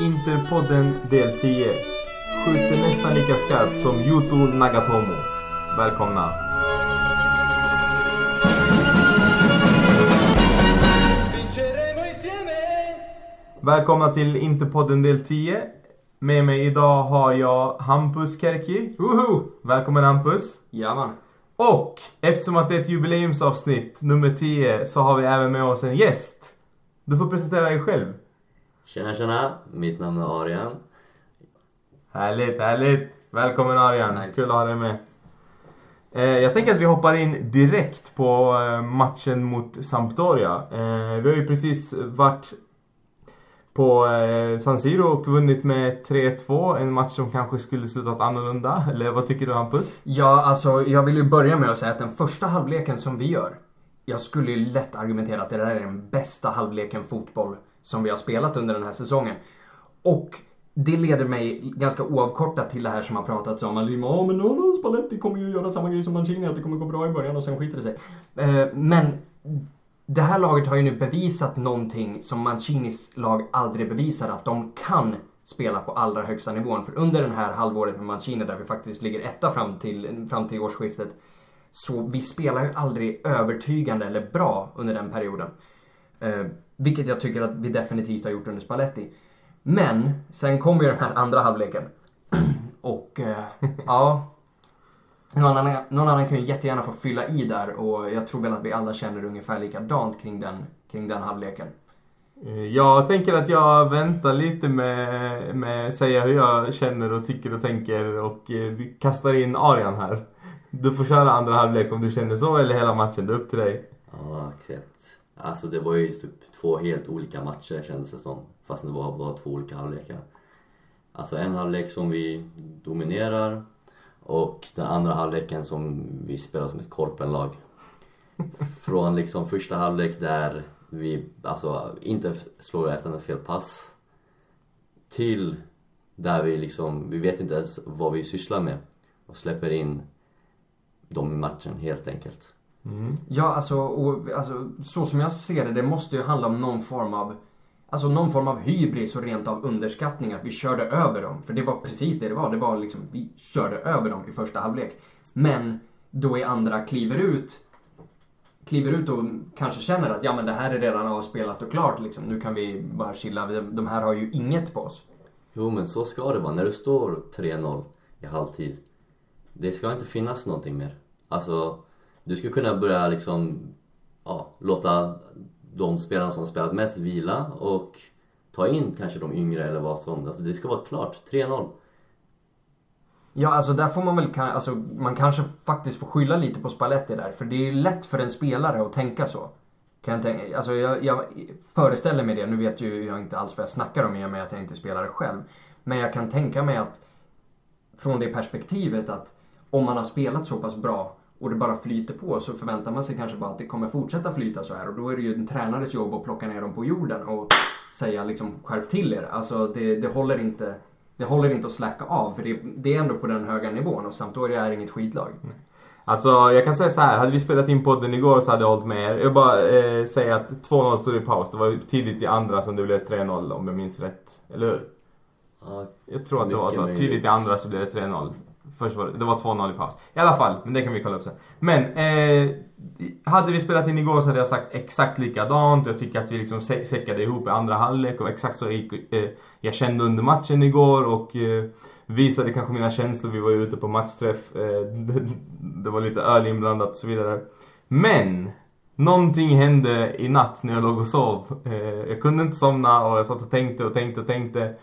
Interpodden del 10. Skjuter nästan lika skarpt som Yuto Nagatomo. Välkomna. Välkomna till Interpodden del 10. Med mig idag har jag Hampus Kerki. Woho! Välkommen Hampus. Ja man. Och eftersom att det är ett jubileumsavsnitt, nummer 10, så har vi även med oss en gäst. Du får presentera dig själv. Tjena tjena, mitt namn är Arian. Härligt, härligt. Välkommen Arian. Nice. Kul att ha dig med. Eh, jag tänker att vi hoppar in direkt på eh, matchen mot Sampdoria. Eh, vi har ju precis varit på San Siro och vunnit med 3-2. En match som kanske skulle slutat annorlunda. Eller vad tycker du Hampus? Ja, alltså jag vill ju börja med att säga att den första halvleken som vi gör. Jag skulle ju lätt argumentera att det där är den bästa halvleken fotboll som vi har spelat under den här säsongen. Och det leder mig ganska oavkortat till det här som har pratats om. Att ja, men no, Spalletti kommer ju göra samma grej som Mancini, att det kommer gå bra i början och sen skiter det sig. Eh, men det här laget har ju nu bevisat någonting som Mancinis lag aldrig bevisade, att de kan spela på allra högsta nivån. För under den här halvåret med Mancini, där vi faktiskt ligger etta fram till, fram till årsskiftet, så vi spelar ju aldrig övertygande eller bra under den perioden. Eh, vilket jag tycker att vi definitivt har gjort under Spalletti. Men, sen kommer ju den här andra halvleken. Och, eh, ja. Någon annan, någon annan kan ju jättegärna få fylla i där och jag tror väl att vi alla känner ungefär likadant kring den, kring den halvleken. Eh, Jag tänker att jag väntar lite med, med säga hur jag känner och tycker och tänker och eh, vi kastar in Arian här. Du får köra andra halvlek om du känner så eller hela matchen, det är upp till dig. Ja, exakt. Alltså det var ju typ två helt olika matcher kändes det som. Fast det var bara två olika halvlekar. Alltså en halvlek som vi dominerar och den andra halvleken som vi spelar som ett korpenlag. Från liksom första halvlek där vi alltså inte slår ett enda fel pass till där vi liksom, vi vet inte ens vad vi sysslar med och släpper in dem i matchen helt enkelt. Ja, alltså, och, alltså så som jag ser det, det måste ju handla om någon form av Alltså någon form av hybris och rent av underskattning att vi körde över dem. För det var precis det det var. Det var liksom, vi körde över dem i första halvlek. Men då i andra kliver ut kliver ut och kanske känner att ja men det här är redan avspelat och klart liksom. Nu kan vi bara chilla. De här har ju inget på oss. Jo men så ska det vara. När det står 3-0 i halvtid. Det ska inte finnas någonting mer. Alltså, du ska kunna börja liksom, ja, låta de spelarna som har spelat mest vila och ta in kanske de yngre eller vad som. Alltså det ska vara klart. 3-0. Ja, alltså där får man väl, alltså man kanske faktiskt får skylla lite på Spalletti där. För det är ju lätt för en spelare att tänka så. Kan jag, tänka, alltså jag, jag föreställer mig det, nu vet ju jag inte alls vad jag snackar om i och med att jag inte spelar själv. Men jag kan tänka mig att från det perspektivet att om man har spelat så pass bra och det bara flyter på så förväntar man sig kanske bara att det kommer fortsätta flyta så här och då är det ju en tränares jobb att plocka ner dem på jorden och säga liksom skärp till er. Alltså det, det håller inte det håller inte att släcka av för det, det är ändå på den höga nivån och Sampdoria är inget skitlag. Alltså jag kan säga så här, hade vi spelat in podden igår så hade jag hållit med er. Jag bara eh, säga att 2-0 stod i paus. Det var tidigt i andra som det blev 3-0 om jag minns rätt. Eller hur? Ja, Jag tror att det var så. Tidigt i andra så blev det 3-0. Först var det, det var 2-0 i paus. I alla fall, men det kan vi kolla upp sen. Men, eh, hade vi spelat in igår så hade jag sagt exakt likadant. Jag tycker att vi liksom sä- säckade ihop i andra halvlek och exakt så gick, eh, jag kände under matchen igår och eh, visade kanske mina känslor. Vi var ju ute på matchträff. Eh, det, det var lite öl inblandat och så vidare. Men! Någonting hände i natt när jag låg och sov. Eh, jag kunde inte somna och jag satt och tänkte och tänkte och tänkte.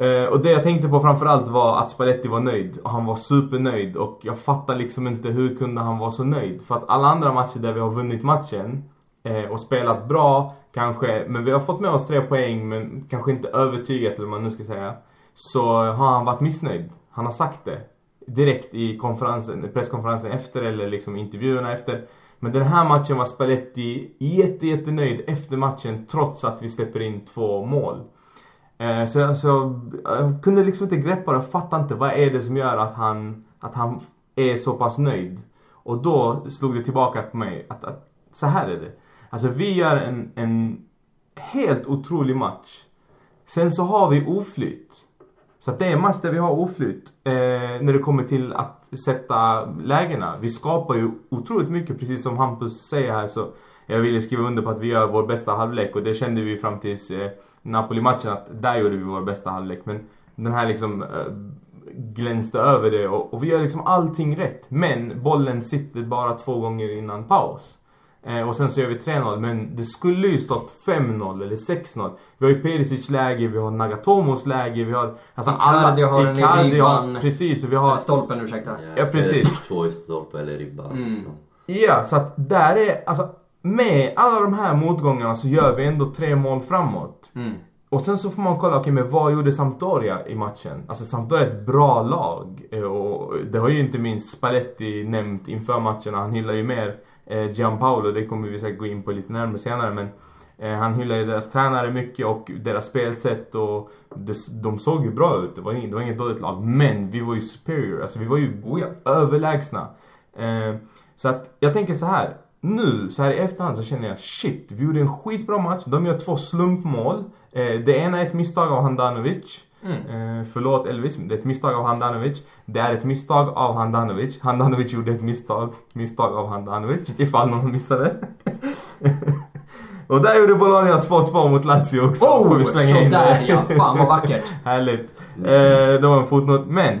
Eh, och det jag tänkte på framförallt var att Spalletti var nöjd. Och han var supernöjd. Och jag fattar liksom inte hur kunde han vara så nöjd. För att alla andra matcher där vi har vunnit matchen eh, och spelat bra kanske, men vi har fått med oss tre poäng men kanske inte övertygat eller vad man nu ska säga. Så har han varit missnöjd. Han har sagt det. Direkt i konferensen, presskonferensen efter eller liksom intervjuerna efter. Men den här matchen var Spalletti jätte, jättenöjd efter matchen trots att vi släpper in två mål. Eh, Så så jag kunde liksom inte greppa det, jag fattade inte vad är det som gör att han, att han är så pass nöjd. Och då slog det tillbaka på mig att, att så här är det. Alltså vi gör en, en helt otrolig match. Sen så har vi oflyt. Så att det är en match där vi har oflyt. Eh, när det kommer till att sätta lägena. Vi skapar ju otroligt mycket, precis som Hampus säger här så jag ville skriva under på att vi gör vår bästa halvlek och det kände vi fram tills eh, Napoli-matchen att där gjorde vi vår bästa halvlek. Men den här liksom eh, glänste över det och, och vi gör liksom allting rätt. Men bollen sitter bara två gånger innan paus. Eh, och sen så gör vi 3-0 men det skulle ju stått 5-0 eller 6-0. Vi har ju Perisic läge, vi har Nagatomos läge, vi har... Alltså Icardi har i Icardi har- ribban. Precis, och vi Eller har... Stolpen, ursäkta. Ja, precis. Perisic två i stolpe eller ribba. Mm. Så. Ja, så att där är... Alltså med alla de här motgångarna så gör vi ändå tre mål framåt. Mm. Och sen så får man kolla, okej men vad gjorde Sampdoria i matchen? Alltså Sampdoria är ett bra lag. Eh, Och det har ju inte minst Spalletti nämnt inför matcherna. Han hyllar ju mer eh, Gianpaolo, det kommer vi säkert gå in på lite närmare senare. Men eh, han hyllar ju deras tränare mycket och deras spelsätt och de såg ju bra ut. Det var, inget, det var inget dåligt lag. Men vi var ju superior, alltså vi var ju Oh ja. överlägsna. Så att jag tänker så här. Nu, så här i efterhand så känner jag shit, vi gjorde en skitbra match. De gör två slumpmål. Eh, det ena är ett misstag av Handanovic. Mm. Eh, förlåt Elvis, det är ett misstag av Handanovic. Det är ett misstag av Handanovic. Handanovic gjorde ett misstag. Misstag av Handanovic, ifall någon missade. Och där gjorde Bologna 2-2 mot Lazio också. Oh, vi slänga in det. ja. Fan vad vackert. Härligt. Eh, det var en fotnot. Men.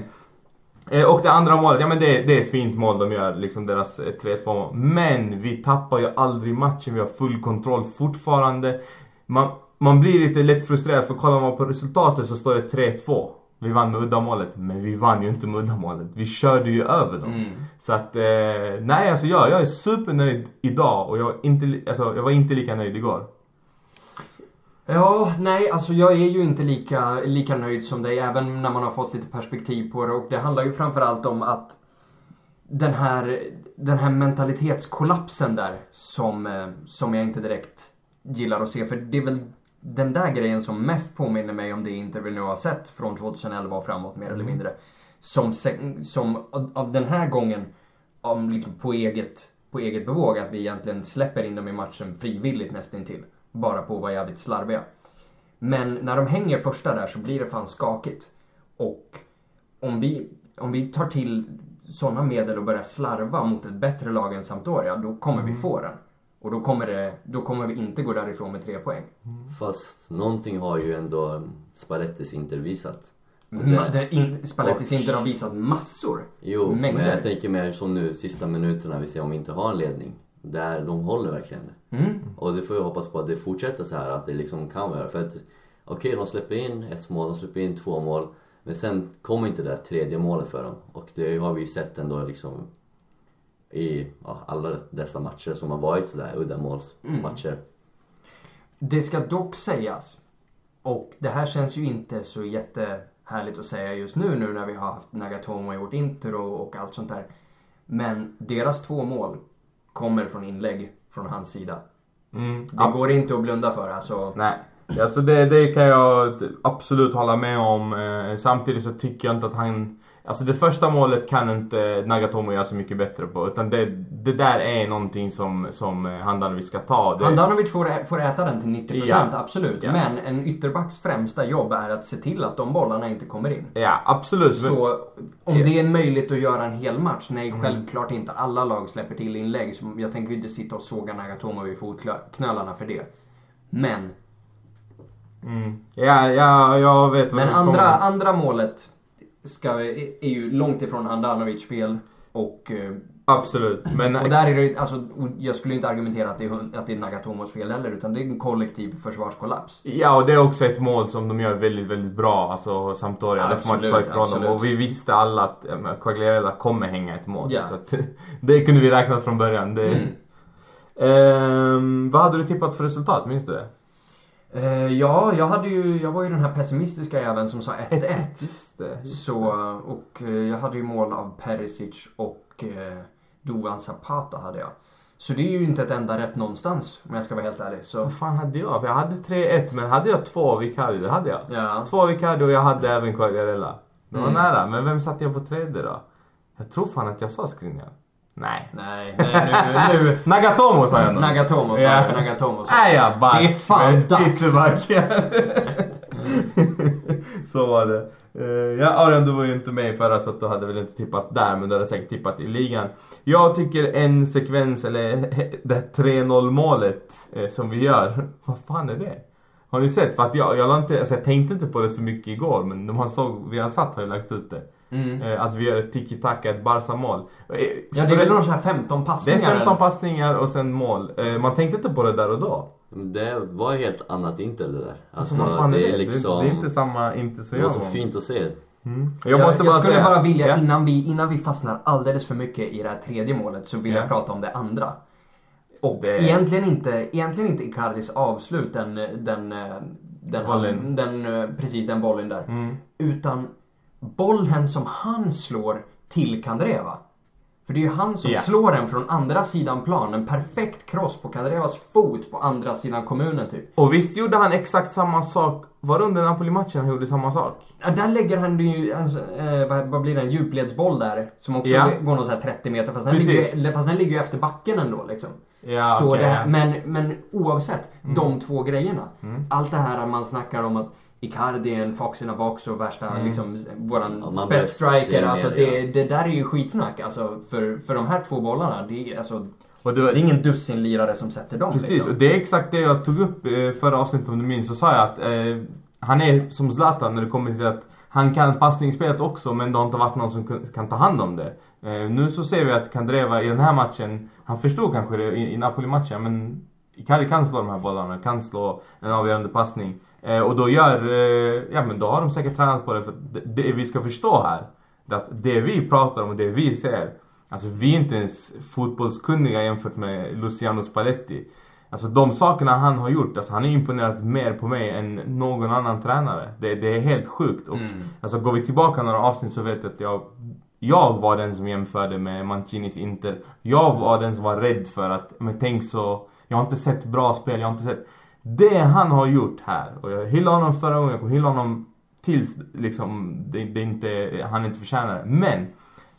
Eh, och det andra målet, ja men det, det är ett fint mål de gör, liksom deras eh, 3-2 mål. Men vi tappar ju aldrig matchen, vi har full kontroll fortfarande. Man, man blir lite lätt frustrerad för kollar man på resultatet så står det 3-2. Vi vann med uddamålet, men vi vann ju inte med uddamålet. Vi körde ju över dem. Mm. Så att, eh, nej alltså jag, jag är supernöjd idag och jag, inte, alltså, jag var inte lika nöjd igår. Ja, nej, alltså jag är ju inte lika, lika nöjd som dig, även när man har fått lite perspektiv på det. Och det handlar ju framförallt om att den här, den här mentalitetskollapsen där, som, eh, som jag inte direkt gillar att se. För det är väl den där grejen som mest påminner mig om det Inter vi nu har sett från 2011 och framåt, mer eller mindre. Som, som av, den här gången, om, liksom på, eget, på eget bevåg, att vi egentligen släpper in dem i matchen frivilligt nästintill. Bara på att vara jävligt slarviga. Men när de hänger första där så blir det fan skakigt. Och om vi, om vi tar till sådana medel och börjar slarva mot ett bättre lag än Sampdoria, då kommer vi få den. Och då kommer, det, då kommer vi inte gå därifrån med tre poäng. Fast någonting har ju ändå Spallettis Inter visat. Och Ma- det- in, Spallettis inte har visat massor. Jo, Mängder. men jag tänker mer som nu sista minuterna vi ser om vi inte har en ledning. Där de håller verkligen. Mm. Och det får jag hoppas på att det fortsätter så här, att det liksom kan vara. För att okej, de släpper in ett mål, de släpper in två mål. Men sen kommer inte det där tredje målet för dem. Och det har vi ju sett ändå liksom i ja, alla dessa matcher som har varit sådär uddamålsmatcher. Det ska dock sägas, och det här känns ju inte så jättehärligt att säga just nu, nu när vi har haft Nagatomo i vårt intro och allt sånt där. Men deras två mål kommer från inlägg från hans sida. Mm. Det går inte att blunda för. Alltså, Nej, alltså det, det kan jag absolut hålla med om. Eh, samtidigt så tycker jag inte att han... Alltså det första målet kan inte Nagatomo göra så mycket bättre på. Utan det, det där är någonting som, som eh, Handanovic ska ta. Det, Handanovic får, ä- får äta den till 90% Ja. absolut. Ja. Men en ytterbacks främsta jobb är att se till att de bollarna inte kommer in. Ja, absolut. Så om Ja. det är möjligt att göra en hel match, nej Mm. självklart inte. Alla lag släpper till inlägg. Så jag tänker ju inte sitta och såga Nagatomo vid fotknölarna för det. Men, mm, ja, ja, jag vet vad men andra, andra målet ska, är är ju långt ifrån Handanovic fel. Och, eh, Absolut. Men och där är det alltså, jag skulle inte argumentera att det, är, att det är Nagatomos fel heller, utan det är en kollektiv försvarskollaps. Ja, och det är också ett mål som de gör väldigt, väldigt bra. Alltså Sampdoria. Det får man inte ta ifrån absolut. dem. Och vi visste alla att Quagliarella kommer hänga ett mål. Ja. Så att, det kunde vi räknat från början. Det, Mm. Ehm, vad hade du tippat för resultat? Minns du det? Eh, ja, jag, hade ju, jag var ju den här pessimistiska jäveln som sa 1-1. Just det. Just Så, och eh, jag hade ju mål av Perisic och eh, Duvan Zapata hade jag. Så det är ju inte ett enda rätt någonstans om jag ska vara helt ärlig. Så, Vad fan hade jag? För jag hade 3-1 men hade jag två av Icardi? Det hade jag. ja. Två av Icardi och jag hade även Quagliarella. Det var Mm. nära. Men vem satte jag på tredje då? Jag tror fan att jag sa Skriniar. Nej. Nej, nej nu, nu, Nagatomo sa jag nog. Nagatomo sa Ja. jag. Nagatomo sa jag. jag bara... Det är fan dags. Ytterback. Så var det. Eh, ja, Arian du var ju inte med i förra så att du hade väl inte tippat där men du hade säkert tippat i ligan. Jag tycker en sekvens, eller det här 3-0 målet eh, som vi gör. Vad fan är det? Har ni sett? För att jag, jag, inte, alltså jag tänkte inte på det så mycket igår men de har såg, vi har satt har ju lagt ut det. Mm. Eh, att vi gör ett tiki-taka, ett Barca-mål. Eh, Ja, det är väl sådana här 15 det är passningar? 15 eller? passningar och sen mål. Eh, man tänkte inte på det där och då. Det var ju helt annat Inter det där. Alltså, Alltså, det är det? liksom... Det, är inte samma, inte så det var så fint att se. Mm. Jag, Jag, måste jag bara skulle säga. bara vilja, Ja. innan, vi, innan vi fastnar alldeles för mycket i det här tredje målet, så vill Ja. jag prata om det andra. Och Det- egentligen, inte, egentligen inte Icardis avslut, den, den, den, Bollen. den, eh, precis den bollen där. Mm. Utan bollen som han slår till Kandreva. För det är ju han som Ja. slår den från andra sidan plan. En perfekt cross på Kandrevas fot på andra sidan kommunen typ. Och visst gjorde han exakt samma sak. Var det under Napoli-matchen han gjorde samma sak? Ja, där lägger han ju, alltså, eh, vad, vad blir det, en djupledsboll där. Som också Ja. går någon så här 30 meter. Fast den, Precis. ligger, fast den ligger ju efter backen ändå liksom. Ja, så okej, det men, men oavsett, de två grejerna. Mm. Allt det här man snackar om att Icardi är en fox in a box och värsta Mm. liksom, våran Ja, spetsstriker. Alltså det, det där är ju skitsnack. Alltså för, för de här två bollarna, det alltså, Och det det var, är ingen dussinlirare som sätter dem. precis, liksom. och det är exakt det jag tog upp förra avsnittet om du minns. Så sa jag att eh, han är som Zlatan när det kommer till att han kan passningsspelet också men det har inte varit någon som kan ta hand om det. Eh, nu så ser vi att Kandreva i den här matchen, han förstod kanske det i, i Napoli-matchen men Icardi kan slå de här bollarna, kan slå en avgörande passning. Eh, och då gör, eh, ja men då har de säkert tränat på det för det, det vi ska förstå här, det att det vi pratar om och det vi ser, alltså vi är inte ens fotbollskunniga jämfört med Luciano Spalletti. Alltså de sakerna han har gjort, alltså han har imponerat mer på mig än någon annan tränare. Det, det är helt sjukt. Och, Mm. Alltså går vi tillbaka några avsnitt så vet jag att jag jag var den som jämförde med Mancinis Inter. Jag var den som var rädd för att, men tänk så, jag har inte sett bra spel, jag har inte sett... Det han har gjort här, och jag hyllade honom förra gången, jag kommer hylla honom tills liksom, det, det inte, han inte förtjänar det. Men,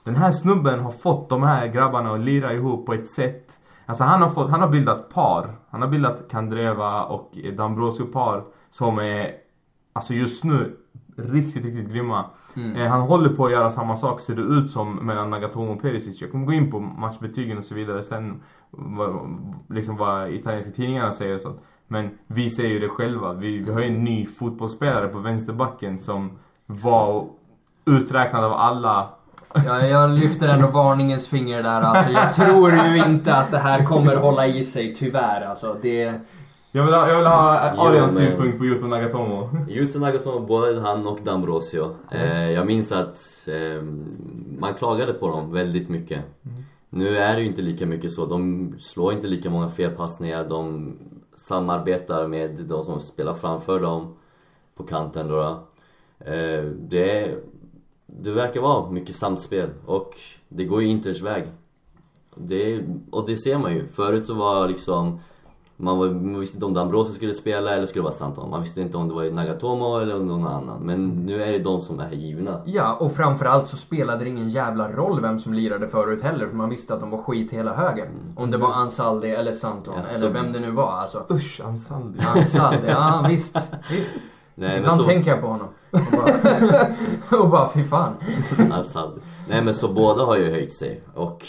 den här snubben har fått de här grabbarna att lira ihop på ett sätt. Alltså han har, fått, han har bildat par. Han har bildat Kandreva och Dambrosio par som är, alltså just nu, riktigt, riktigt grymma. Mm. Eh, han håller på att göra samma sak ser det ut som mellan Nagatomo och Perisic. Jag kommer gå in på matchbetygen och så vidare sen. Vad, liksom vad italienska tidningarna säger och sånt. Men vi ser ju det själva. Vi, vi har ju en ny fotbollsspelare på vänsterbacken som var uträknad av alla. Ja, jag lyfter ändå varningens finger där. Alltså, jag tror ju inte att det här kommer hålla i sig, tyvärr. Alltså, det... Jag vill ha, jag vill ha Jo, Arians men- synpunkt på Yuto Nagatomo. Yuto Nagatomo, både han och Dambrosio. Eh, jag minns att eh, man klagade på dem väldigt mycket. Nu är det ju inte lika mycket så. De slår inte lika många felpassningar. De samarbetar med de som spelar framför dem på kanten då. då. Eh, det, det verkar vara mycket samspel och det går ju Inters väg. Det, och det ser man ju. Förut så var liksom man, var, man visste inte om Dambrosio skulle spela eller skulle vara Stanton. Man visste inte om det var Nagatomo eller någon annan. Men nu är det de som är givna. Ja, och framförallt så spelade det ingen jävla roll vem som lirade förut heller. För man visste att de var skit hela högen. Om det var Ansaldi eller Santon, Ja, eller så- vem det nu var. Alltså, Usch, Ansaldi. Ansaldi, ja visst. visst. Nej men Ibland så... tänker jag på honom. Och bara, och bara fy fan. Assad. Nej men så båda har ju höjt sig. Och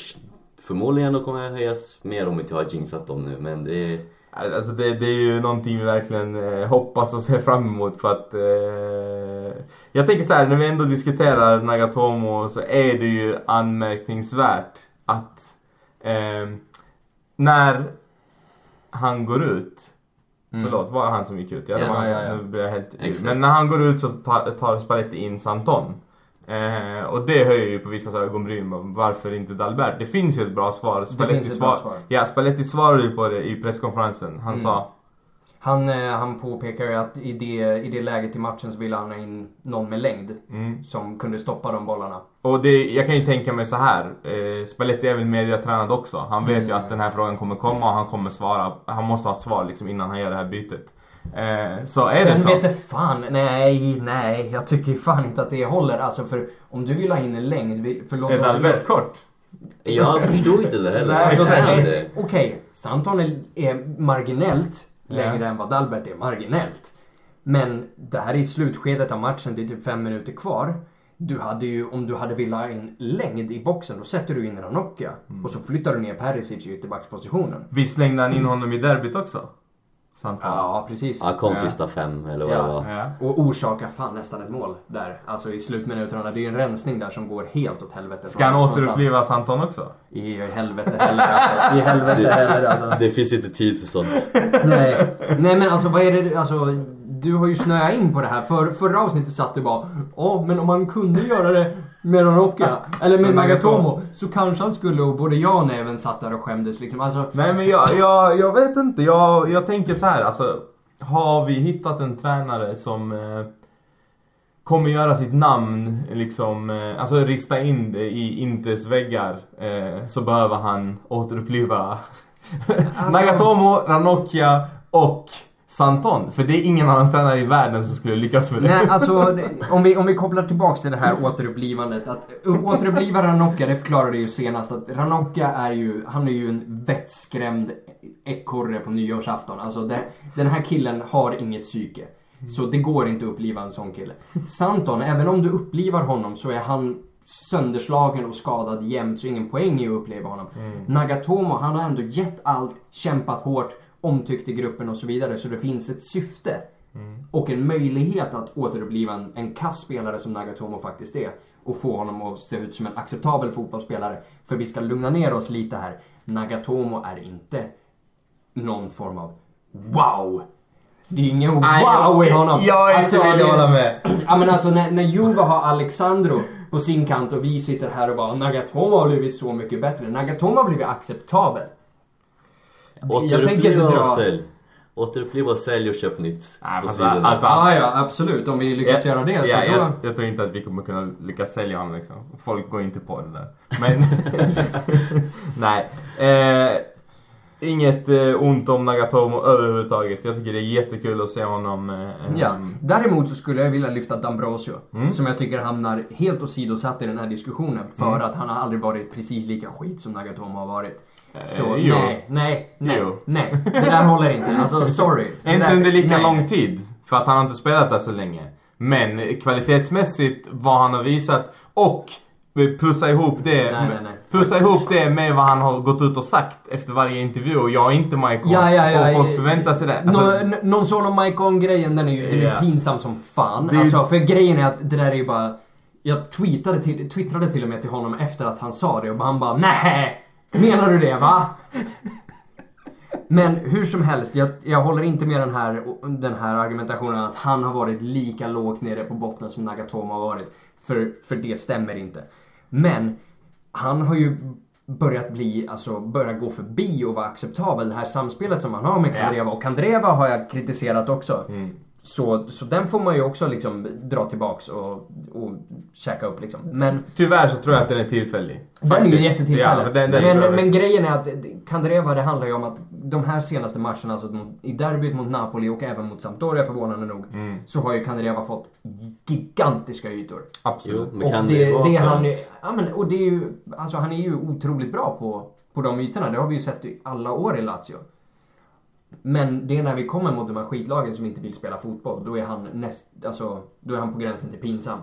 förmodligen då kommer jag höjas mer om inte jag har jinxat dem nu. Men det är... Alltså det, det är ju någonting vi verkligen eh, hoppas och ser fram emot för att eh, Jag tänker så här, när vi ändå diskuterar Nagatomo så är det ju anmärkningsvärt att eh, när han går ut Mm. Förlåt, var det han som gick ut? Ja, det var han ja, som, ja. nu blir jag helt. Men när han går ut så tar, tar Spalletti in Santon. Eh, och det höjer ju på vissa ögonbryn. Varför inte Dalbert? Det finns ju ett bra svar. Spalletti, svar, svar. Ja, Spalletti svarade ju på det i presskonferensen. Han Mm. sa Han, eh, han påpekar ju att i det, i det läget i matchen så ville han ha in någon med längd. mm. Som kunde stoppa de bollarna. Och det, jag kan ju tänka mig så här. Eh, Spalletti är väl mediatränad också. Han vet ju Mm. att den här frågan kommer komma och han kommer svara. Han måste ha ett svar liksom innan han gör det här bytet. Eh, så är Sen det så. vet det fan, nej, nej. Jag tycker fan inte att det håller. Alltså för om du vill ha in en längd, Är Dalbert kort? Jag förstod inte det heller. Nej, Alltså? Okej, Santon är, är marginellt Ja. längre än vad Dalbert är marginellt. Men det här är i slutskedet av matchen, det är typ fem minuter kvar. Du hade ju, om du hade velat ha in längd i boxen, då sätter du in Ranocchia. Och så flyttar du ner Perisic i ytterbackspositionen. Visst slängde han in honom i derbyt också? Santon. Ja, precis. Han kom Ja. sista fem eller vad Ja. det var. Ja. Och orsakar fan nästan ett mål där. Alltså i slutminuterna. Det är en rensning där som går helt åt helvete. Ska han återuppliva Santon också? I helvete heller alltså. I helvete heller alltså. Det finns inte tid för sånt. Nej. Nej men alltså vad är det, alltså du har ju snöat in på det här. För, förra avsnittet satt du bara Ja men om man kunde göra det med Ranocchia eller med Med Nagatomo. Nagatomo så kanske han skulle och både jag och även satt där och skämdes liksom. Alltså Nej men jag, jag, jag vet inte. Jag, jag tänker så här alltså. Har vi hittat en tränare som eh, kommer göra sitt namn liksom, eh, alltså rista in det i Inters väggar. Eh, så behöver han återuppliva Alltså- Nagatomo, Ranocchia och Santon. För det är ingen annan tränare i världen som skulle lyckas med det. Nej, alltså om vi, om vi kopplar tillbaks till det här återupplivandet. Att återuppliva Ranocchia, det förklarade ju senast att Ranocchia är ju, han är ju en vettskrämd ekorre på nyårsafton. Alltså det, den här killen har inget psyke. Så det går inte att uppliva en sån kille. Santon, även om du upplivar honom så är han sönderslagen och skadad jämt så ingen poäng i att uppleva honom. Nagatomo, han har ändå gett allt, kämpat hårt, omtyckt i gruppen och så vidare. Så det finns ett syfte och en möjlighet att återuppliva en, en kass spelare som Nagatomo faktiskt är och få honom att se ut som en acceptabel fotbollsspelare. För vi ska lugna ner oss lite här. Nagatomo är inte någon form av wow. Det är ingen wow i honom. Jag är Alltså, det- att hålla med. Ja men alltså när, när Juve har Alexandro på sin kant och vi sitter här och bara Nagatomo har blivit så mycket bättre. Nagatomo har blivit acceptabel. Jag tänker inte Återuppliva dra- och sälj. Återuppliva och sälj och köp nytt. Nej, fast alltså- Ja, ja absolut. Om vi lyckas göra det så ja, då... jag, jag tror inte att vi kommer kunna lyckas sälja honom liksom. Folk går inte på det där. Men... Nej. Eh, inget eh, ont om Nagatomo överhuvudtaget. Jag tycker det är jättekul att se honom. Eh, Ja. Däremot så skulle jag vilja lyfta D'Ambrosio. Mm. Som jag tycker hamnar helt åsidosatt i den här diskussionen. För att han har aldrig varit precis lika skit som Nagatomo har varit. Så Eh, jo. nej, nej, nej, Jo. nej. Det där håller inte. Alltså sorry. Det Inte där- under lika nej. lång tid. För att han har inte spelat där så länge. Men kvalitetsmässigt vad han har visat och plussa ihop det, Nej, nej, nej. Plussa ihop det med vad han har gått ut och sagt efter varje intervju. Och jag är inte Michael. Ja, ja, ja, och folk förväntar sig det. Alltså, Nå- n- någon Maikon-grejen, den är ju den är Ja. pinsam som fan. Det ju- Alltså, för grejen är att det där är ju bara... Jag tweetade till, twittrade till och med till honom efter att han sa det och han bara nej Menar du det va? Men hur som helst, jag, jag håller inte med den här, den här argumentationen att han har varit lika lågt nere på botten som Nagatomo har varit. För, för det stämmer inte. Men han har ju börjat bli, alltså börjat gå förbi och vara acceptabel. Det här samspelet som han har med. Kandreva. Och Kandreva har jag kritiserat också. Mm. Så, så den får man ju också liksom dra tillbaks och, och käka upp liksom. Men Tyvärr så tror jag att den är tillfällig. den är ju jättetillfällig. Ja, den, den men, men grejen är att Kandreva, det handlar ju om att de här senaste matcherna, alltså i derbyt mot Napoli och även mot Sampdoria förvånande nog, Mm. så har ju Kandreva fått gigantiska ytor. Absolut. Jo, Och det, han, ja, men, och det är ju, alltså han är ju otroligt bra på, på de ytorna. Det har vi ju sett i alla år i Lazio. Men det är när vi kommer mot de här skitlagen som inte vill spela fotboll, då är han näst, alltså, då är han på gränsen till pinsam.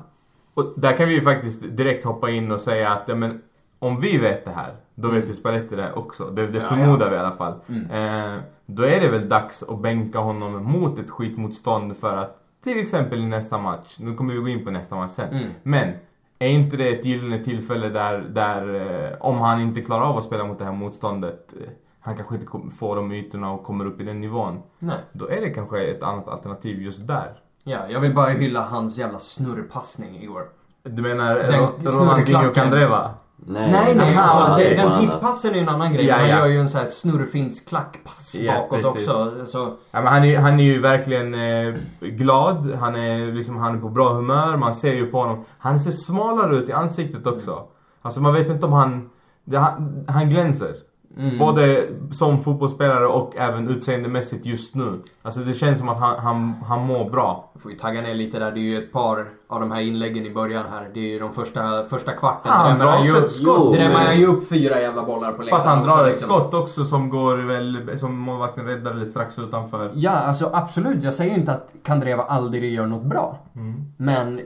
Och där kan vi ju faktiskt direkt hoppa in och säga att ja, men, om vi vet det här, då Mm. vet ju Spalletti det också. Det, det Ja, förmodar vi i alla fall. Mm. Eh, då är det väl dags att bänka honom mot ett skitmotstånd för att till exempel i nästa match, nu kommer vi gå in på nästa match sen. Mm. Men är inte det ett gyllene tillfälle där, där eh, om han inte klarar av att spela mot det här motståndet, eh, han kanske inte får de ytorna och kommer upp i den nivån. Nej. Då är det kanske ett annat alternativ just där. Ja, jag vill bara hylla hans jävla snurrpassning igår. Du menar Ronaldinho snurrklacken. Candreva? Nej, Nej, nej. Aha, Alltså, okej. den, tittpassen är ju en annan grej. Ja, Han ja. gör ju en sån här snurrfinsk klackpass Ja, bakåt precis. också. Så, Ja, men han, är, han är ju verkligen eh, glad, han är, liksom, han är på bra humör, man ser ju på honom. Han ser smalare ut i ansiktet också. Alltså man vet ju inte om han... Det, han, han glänser. Mm. Både som fotbollsspelare och även utseendemässigt just nu. Alltså det känns som att han, han, han mår bra. Jag får ju tagga ner lite där. Det är ju ett par av de här inläggen i början här. Det är ju de första, första kvarten. Han drar ju också upp, ett skott. drämmer han ju upp fyra jävla bollar på läktaren Fast han också, drar ett liksom. skott också som går väl, som målvakten räddar eller strax utanför. Ja, alltså absolut. Jag säger ju inte att Kandreva aldrig gör något bra. Mm. Men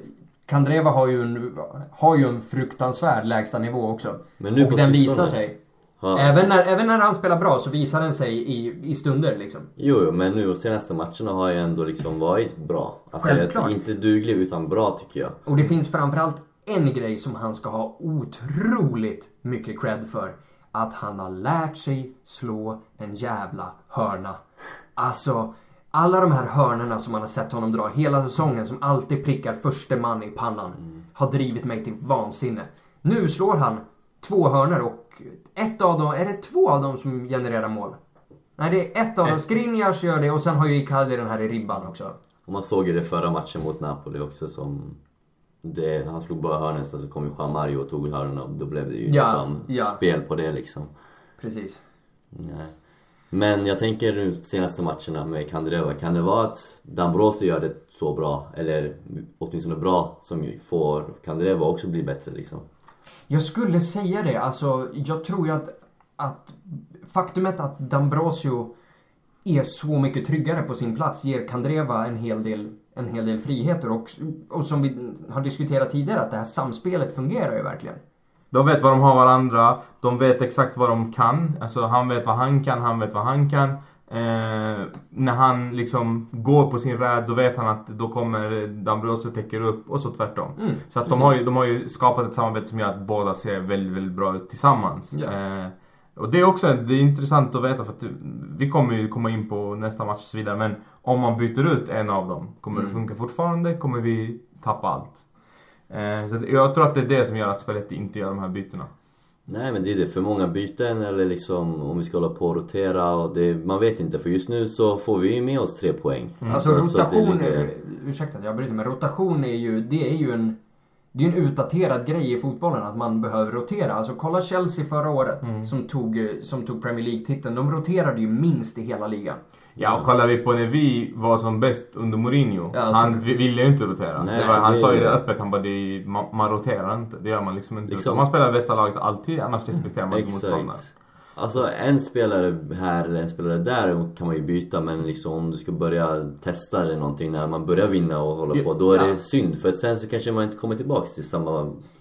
Kandreva har ju en, har ju en fruktansvärd lägsta nivå också. Men nu och på den sistone- visar sig. Ja. Även, när, även när han spelar bra så visar den sig i, i stunder liksom. Jo, jo, men nu de senaste matcherna har ju ändå liksom varit bra. Alltså, Självklart. jag, inte duglig utan bra tycker jag. Och det finns framförallt en grej som han ska ha otroligt mycket cred för. Att han har lärt sig slå en jävla hörna. Alltså, alla de här hörnorna som man har sett honom dra hela säsongen som alltid prickar förste man i pannan. Har drivit mig till vansinne. Nu slår han två hörnor och ett av dem, är det två av dem som genererar mål? Nej, det är ett av dem. Skriniars gör det och sen har ju Icardi den här i ribban också. Och man såg ju det förra matchen mot Napoli också som... Det, han slog bara hörnen så kom ju Juan Mario och tog hörnen och då blev det ju Ja, liksom ja. spel på det liksom. Precis. Nej. Men jag tänker nu senaste matcherna med Kandreva, kan det vara att Dambrosio gör det så bra, eller åtminstone bra, som får Kandreva också bli bättre liksom? Jag skulle säga det. Alltså, jag tror ju att, att faktumet att Dambrosio är så mycket tryggare på sin plats ger Kandreva en hel del, en hel del friheter. Och, och som vi har diskuterat tidigare, att det här samspelet fungerar ju verkligen. De vet vad de har varandra, de vet exakt vad de kan. Alltså han vet vad han kan, han vet vad han kan. Eh, när han liksom går på sin räd då vet han att då kommer Dambrosio täcker upp och så tvärtom. Mm, så att de har, ju, de har ju skapat ett samarbete som gör att båda ser väldigt, väldigt bra ut tillsammans. Ja. Eh, och det är också det är intressant att veta för att vi kommer ju komma in på nästa match och så vidare men om man byter ut en av dem, kommer det Mm. funka fortfarande? Kommer vi tappa allt? Eh, så jag tror att det är det som gör att Spalletti inte gör de här bytena. Nej men det är det, för många byten eller liksom om vi ska hålla på och rotera och det, man vet inte för just nu så får vi ju med oss tre poäng. Alltså Så- så rotation, ligger- ursäkta att jag bryter men rotation är ju, det är ju en det är en utdaterad grej i fotbollen att man behöver rotera. Alltså kolla Chelsea förra året Mm. som, tog, som tog Premier League-titeln. De roterade ju minst i hela ligan. Ja, och kollar vi på när vi var som bäst under Mourinho. Ja, alltså- han vi- ville ju inte rotera. Nej, det var, han det- sa ju det öppet, han bara det är, man, man roterar inte. Det gör man liksom inte. Liksom- Man spelar bästa laget alltid, annars respekterar man inte motståndaren. Exakt. Alltså en spelare här eller en spelare där kan man ju byta men liksom om du ska börja testa eller någonting när man börjar vinna och hålla på då är Ja. det synd för sen så kanske man inte kommer tillbaks till samma...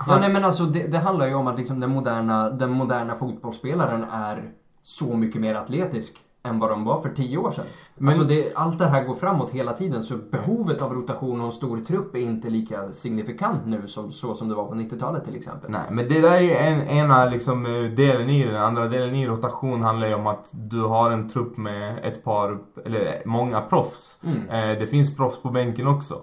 Ja, nej men alltså det, det handlar ju om att liksom den, moderna, den moderna fotbollsspelaren är så mycket mer atletisk än vad de var för tio år sedan. Men- Alltså det, allt det här går framåt hela tiden så behovet av rotation och en stor trupp är inte lika signifikant nu som, så som det var på 90-talet till exempel. Nej, men det där är ju en, ena liksom, eh, delen i det. Den andra delen i rotation handlar ju om att du har en trupp med ett par, eller många proffs. Mm. Eh, det finns proffs på bänken också.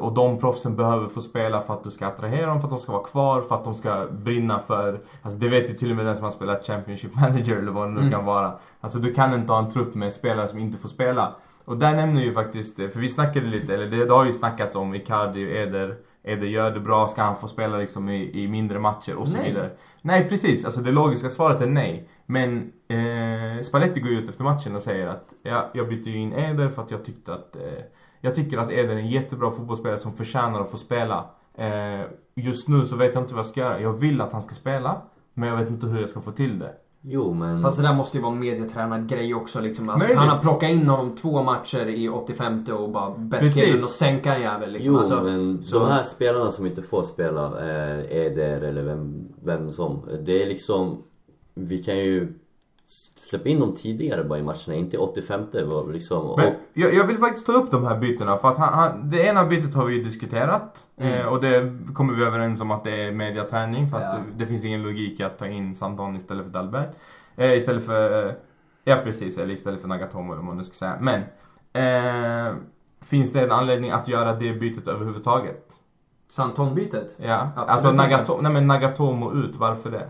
Och de proffsen behöver få spela för att du ska attrahera dem, för att de ska vara kvar, för att de ska brinna för... Alltså det vet ju till och med den som har spelat Championship Manager eller vad det nu Mm. kan vara. Alltså du kan inte ha en trupp med spelare som inte får spela. Och där nämner ju faktiskt, för vi snackade lite, eller det, det har ju snackats om Icardi och Eder. Eder gör det bra, ska han få spela liksom i, i mindre matcher och så Nej. vidare. Nej precis, alltså det logiska svaret är nej. Men eh, Spalletti går ut efter matchen och säger att ja, jag bytte ju in Eder för att jag tyckte att eh, jag tycker att Eder är en jättebra fotbollsspelare som förtjänar att få spela. Eh, just nu så vet jag inte vad jag ska göra. Jag vill att han ska spela, men jag vet inte hur jag ska få till det. Jo men... Fast det där måste ju vara en medietränad grej också liksom. Alltså, han har plockat in honom två matcher i 85 och bara bett killen att sänka en jävel liksom. Jo alltså, men så- de här spelarna som inte får spela, eh, Eder eller vem, vem som. Det är liksom... Vi kan ju släppa in dem tidigare bara i matcherna, inte i 85 var liksom. Och, Men jag, jag vill faktiskt ta upp de här bytena för att han, han, det ena bytet har vi ju diskuterat. Mm. Eh, och det kommer vi överens om att det är mediaträning för att Ja. det, det finns ingen logik i att ta in Santon istället för Dalberg. Eh, istället för, eh, ja precis, eller istället för Nagatomo eller vad man nu ska säga. Men, eh, finns det en anledning att göra det bytet överhuvudtaget? Santon-bytet. Ja, Absolut alltså. Nagato, nej men Nagatomo ut, varför det?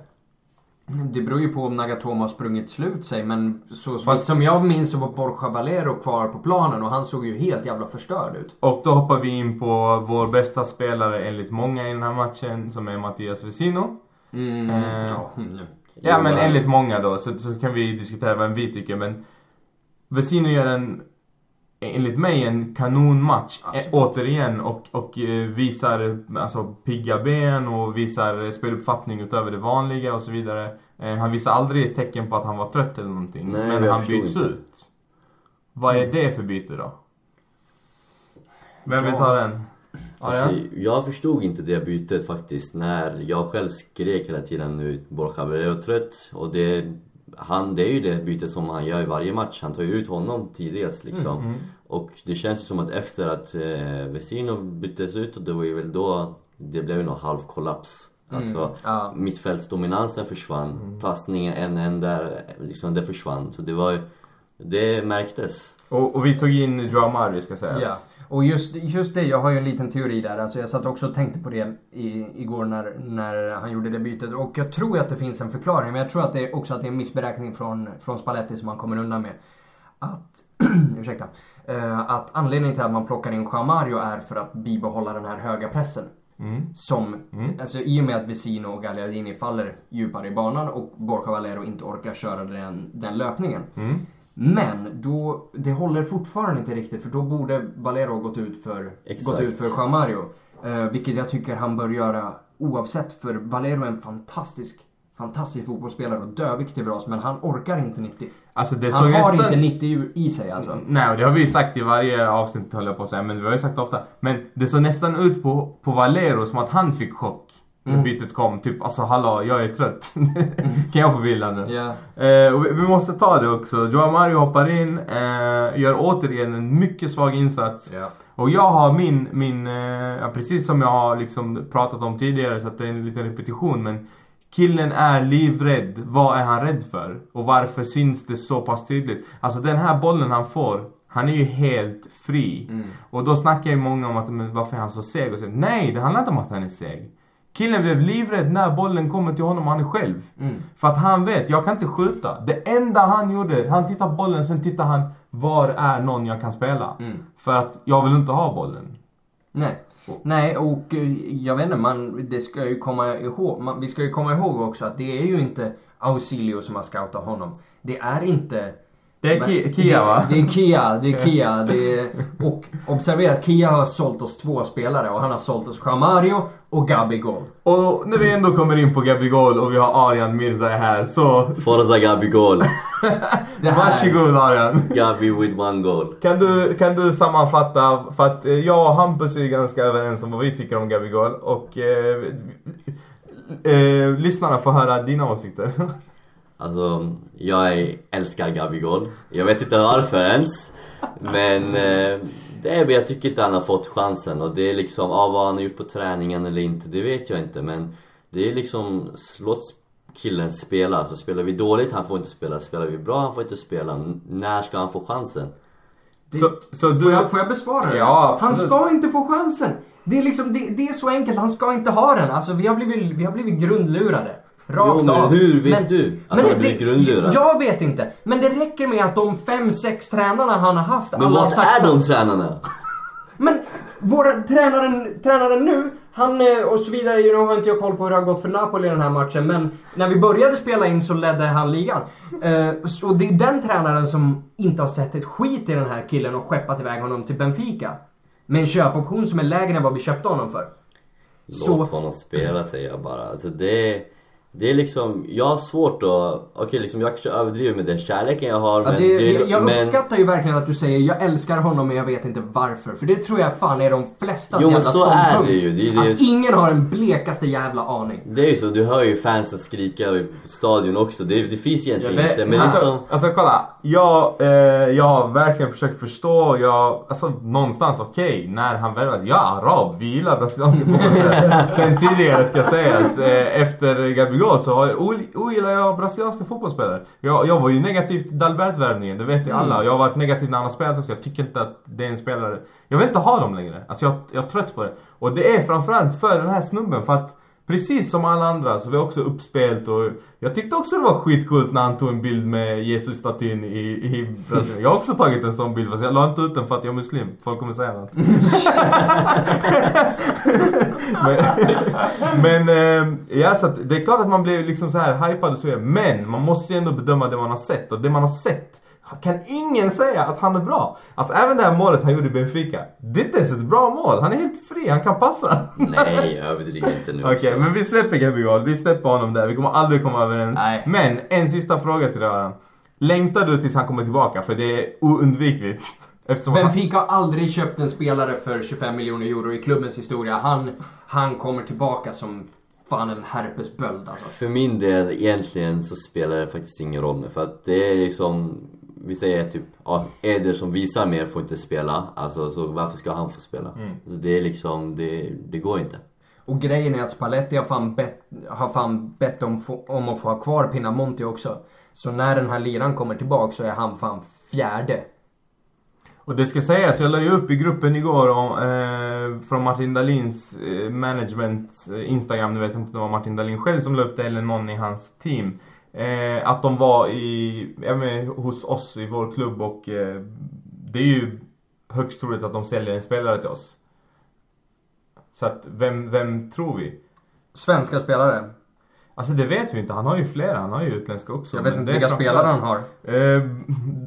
Det beror ju på om Nagatomo har sprungit slut sig men så, Fast- som jag minns så var Borja Valero kvar på planen och han såg ju helt jävla förstörd ut. Och då hoppar vi in på vår bästa spelare enligt många i den här matchen som är Mattias Vecino. Mm, Eh. ja, mm. Ja men enligt många då så, så kan vi diskutera vem vi tycker men Vesino gör en enligt mig en kanonmatch Absolut. eh, återigen och, och eh, visar alltså pigga ben och visar speluppfattning utöver det vanliga och så vidare. Eh, han visar aldrig ett tecken på att han var trött eller någonting. Nej, men han byts inte. ut. Vad är det för byte då? Vem vill ta den? Alltså, jag förstod inte det bytet faktiskt när jag själv skrek hela tiden nu Borja Valero trött och det, han, det är ju det bytet som han gör i varje match. Han tar ju ut honom tidigast liksom. Mm. Och det känns ju som att efter att eh, Vesino byttes ut och det var ju väl då det blev ju någon halv kollaps. Alltså Ja. mittfältsdominansen försvann, passningen en en där, liksom det försvann. Så det var ju, det märktes. Och, och vi tog in Joao Mario ska sägas. Ja. Och just, just det, jag har ju en liten teori där. Alltså jag satt också och tänkte på det i, igår när, när han gjorde det bytet. Och jag tror att det finns en förklaring. Men jag tror att det är också att det är en missberäkning från, från Spalletti som han kommer undan med. Att, ursäkta. Eh, att anledningen till att man plockar in Jean Mario är för att bibehålla den här höga pressen. Mm. Som, Mm. alltså i och med att Vesino och Gagliardini faller djupare i banan och Borja Valero inte orkar köra den, den löpningen. Mm. Men då, det håller fortfarande inte riktigt för då borde Valero gått ut för, Exakt. gått ut för Jean Mario. Eh, vilket jag tycker han bör göra oavsett för Valero är en fantastisk, fantastisk fotbollsspelare och döviktig för oss men han orkar inte 90. Alltså det Han har nästan... inte 90 i sig alltså. Nej, och det har vi ju sagt i varje avsnitt höll jag på att säga, men vi har ju sagt ofta. Men det såg nästan ut på, på Valero som att han fick chock. Mm. bytet kom. Typ, alltså hallå, jag är trött. kan jag få bilden nu? Ja. Eh, vi, vi måste ta det också. Joao Mario hoppar in, eh, gör återigen en mycket svag insats. Ja. Och jag har min, min eh, precis som jag har liksom pratat om tidigare så att det är en liten repetition men Killen är livrädd. Vad är han rädd för? Och varför syns det så pass tydligt? Alltså den här bollen han får, han är ju helt fri. Mm. Och då snackar ju många om att men varför är han så seg? Och så, nej, det handlar inte om att han är seg. Killen blev livrädd när bollen kommer till honom och han är själv. Mm. För att han vet, jag kan inte skjuta. Det enda han gjorde, han tittar på bollen, sen tittar han var är någon jag kan spela? Mm. För att jag vill inte ha bollen. Nej. Nej, och eh, jag vet inte, man, det ska ju komma ihåg, man, vi ska ju komma ihåg också att det är ju inte Ausilio som har scoutat honom. Det är inte... Det är Ki- Kia va? Det, det är Kia, det är Kia. Det är, och observera att Kia har sålt oss två spelare och han har sålt oss Mario och Gabigol. Och när vi ändå kommer in på Gabigol och vi har Arjan Mirza här så... Forza Gabi goal. Det här, Varsågod Arjan. Gabi with one goal. Kan du, kan du sammanfatta, för att eh, jag och Hampus är ganska överens om vad vi tycker om Gabigol och eh, eh, lyssnarna får höra dina åsikter. Alltså, jag älskar Gabigol. Jag vet inte varför ens. Men eh, det är, jag tycker inte han har fått chansen. Och det är liksom, av vad han har gjort på träningen eller inte, det vet jag inte. Men det är liksom, låt killen spela. Alltså spelar vi dåligt, han får inte spela. Spelar vi bra, han får inte spela. N- När ska han få chansen? Så, så du... Får jag, får jag besvara det? Ja, han ska inte få chansen. Det är liksom, det, det är så enkelt, han ska inte ha den. Alltså vi har blivit, vi har blivit grundlurade. Rakt Jo, men av. hur vet du att han har blivit grundlurad? Jag vet inte. Men det räcker med att de fem, sex tränarna han har haft, Men alla är de tränarna? Men vår tränaren, tränaren nu, han eh, och så vidare, nu har inte jag koll på hur det har gått för Napoli i den här matchen, men när vi började spela in så ledde han ligan. Eh, Så det är den tränaren som inte har sett ett skit i den här killen och skeppat iväg honom till Benfica. Med en köpoption som är lägre än vad vi köpte honom för. Låt Så- honom spela säger jag bara. Alltså det, det är liksom, jag har svårt att, okej liksom jag kanske överdriver med den kärleken jag har Ja, men, det, jag jag men uppskattar ju verkligen att du säger jag älskar honom men jag vet inte varför. För det tror jag fan är de flestas Jo, men jävla så är ståndpunkt. det ju. Det är det att ju- ingen har den blekaste jävla aning. Det är ju så, du hör ju fansen skrika i stadion också. Det, det finns egentligen Ja, inte men alltså, liksom, alltså kolla, jag, eh, jag har verkligen försökt förstå, jag, alltså någonstans okej, när han värvades, jag är arab, vi gillar brasilianska fotbollsspelare. Sen tidigare ska sägas, eh, efter Gabigol så har jag, ogillar jag brasilianska fotbollsspelare. Jag, jag var ju negativ till Dalbert-värvningen, det vet ju alla. Jag har varit negativ när han har spelat också, jag tycker inte att det är en spelare, jag vill inte ha dem längre. Alltså jag, jag är trött på det. Och det är framförallt för den här snubben, för att Precis som alla andra så var jag också uppspelt och jag tyckte också det var skitcoolt när han tog en bild med Jesus-statyn i, i Brasilien. Jag har också tagit en sån bild fast jag la inte ut den för att jag är muslim. Folk kommer säga något. men men eh, ja, så att det är klart att man blir liksom så här hypad och så vidare. Men man måste ju ändå bedöma det man har sett och det man har sett kan ingen säga att han är bra. Alltså även det här målet han gjorde i Benfica. Det är inte ens ett bra mål. Han är helt fri, han kan passa. Nej, överdriv inte nu Okej, också. men vi släpper Gabigol. Vi släpper honom där. Vi kommer aldrig komma överens. Nej. Men en sista fråga till dig. Längtar du tills han kommer tillbaka? För det är oundvikligt. Eftersom. Benfica har aldrig köpt en spelare för 25 miljoner euro i klubbens historia. Han, han kommer tillbaka som fan en herpesböld alltså. För min del, egentligen så spelar det faktiskt ingen roll nu. För att det är liksom, vi säger typ, ja, Eder som visar mer får inte spela. Alltså, så varför ska han få spela? Så det är liksom, det, det går inte. Och grejen är att Spalletti har fan bett, har fan bett om, få- om att få ha kvar Pinamonti också. Så när den här liran kommer tillbaka så är han fan fjärde. Och det ska sägas, jag la ju upp i gruppen igår om, eh, från Martin Dahlins eh, management eh, Instagram, nu vet jag inte om det var Martin Dahlin själv som la upp det eller någon i hans team. Eh, att de var i, ja, men, hos oss i vår klubb och eh, det är ju högst troligt att de säljer en spelare till oss. Så att vem, vem tror vi? Svenska spelare. Alltså det vet vi inte, han har ju flera, han har ju utländska också. Jag vet inte det vilka spelare han har. Eh,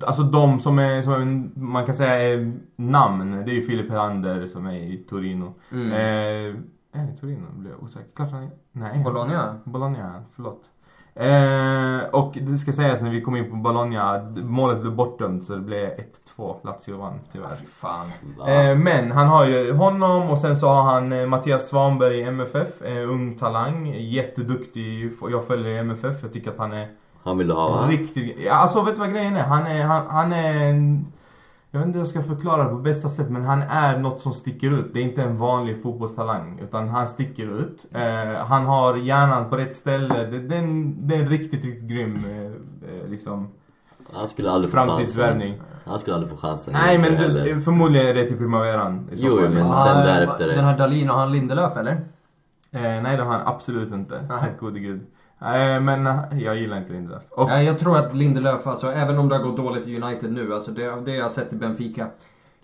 alltså de som är, som är, man kan säga är namn. Det är ju Filip Helander som är i Torino. Mm. Eh, är han i Torino? Blir jag osäker. Klart han är. Nej. Bologna? Bologna, förlåt. Eh, och det ska sägas när vi kom in på Bologna, målet blev bortdömt så det blev 1-2. Lazio vann tyvärr. Fy fan. Eh, men han har ju honom och sen så har han eh, Mattias Svanberg i MFF, eh, ung talang, jätteduktig. Jag följer MFF, jag tycker att han är Han vill ha va? Riktigt, ja, alltså vet du vad grejen är? Han är, han, han är en, Jag vet inte hur jag ska förklara det på bästa sätt men han är något som sticker ut. Det är inte en vanlig fotbollstalang utan han sticker ut. Eh, han har hjärnan på rätt ställe. Det, det, är, en, det är en riktigt, riktigt grym eh, eh, liksom Han skulle aldrig få chansen. framtidsvärvning. Han skulle aldrig få chansen. Nej men det, förmodligen är det till primaveran. i Jo, men- Ah, sen därefter- Den här Dalin och han Lindelöf eller? Eh, nej det har han absolut inte. Tack gode gud. Eh, men eh, jag gillar inte Lindelöf. Och, Nej, jag tror att Lindelöf, alltså även om det har gått dåligt i United nu, alltså det, det jag har sett i Benfica.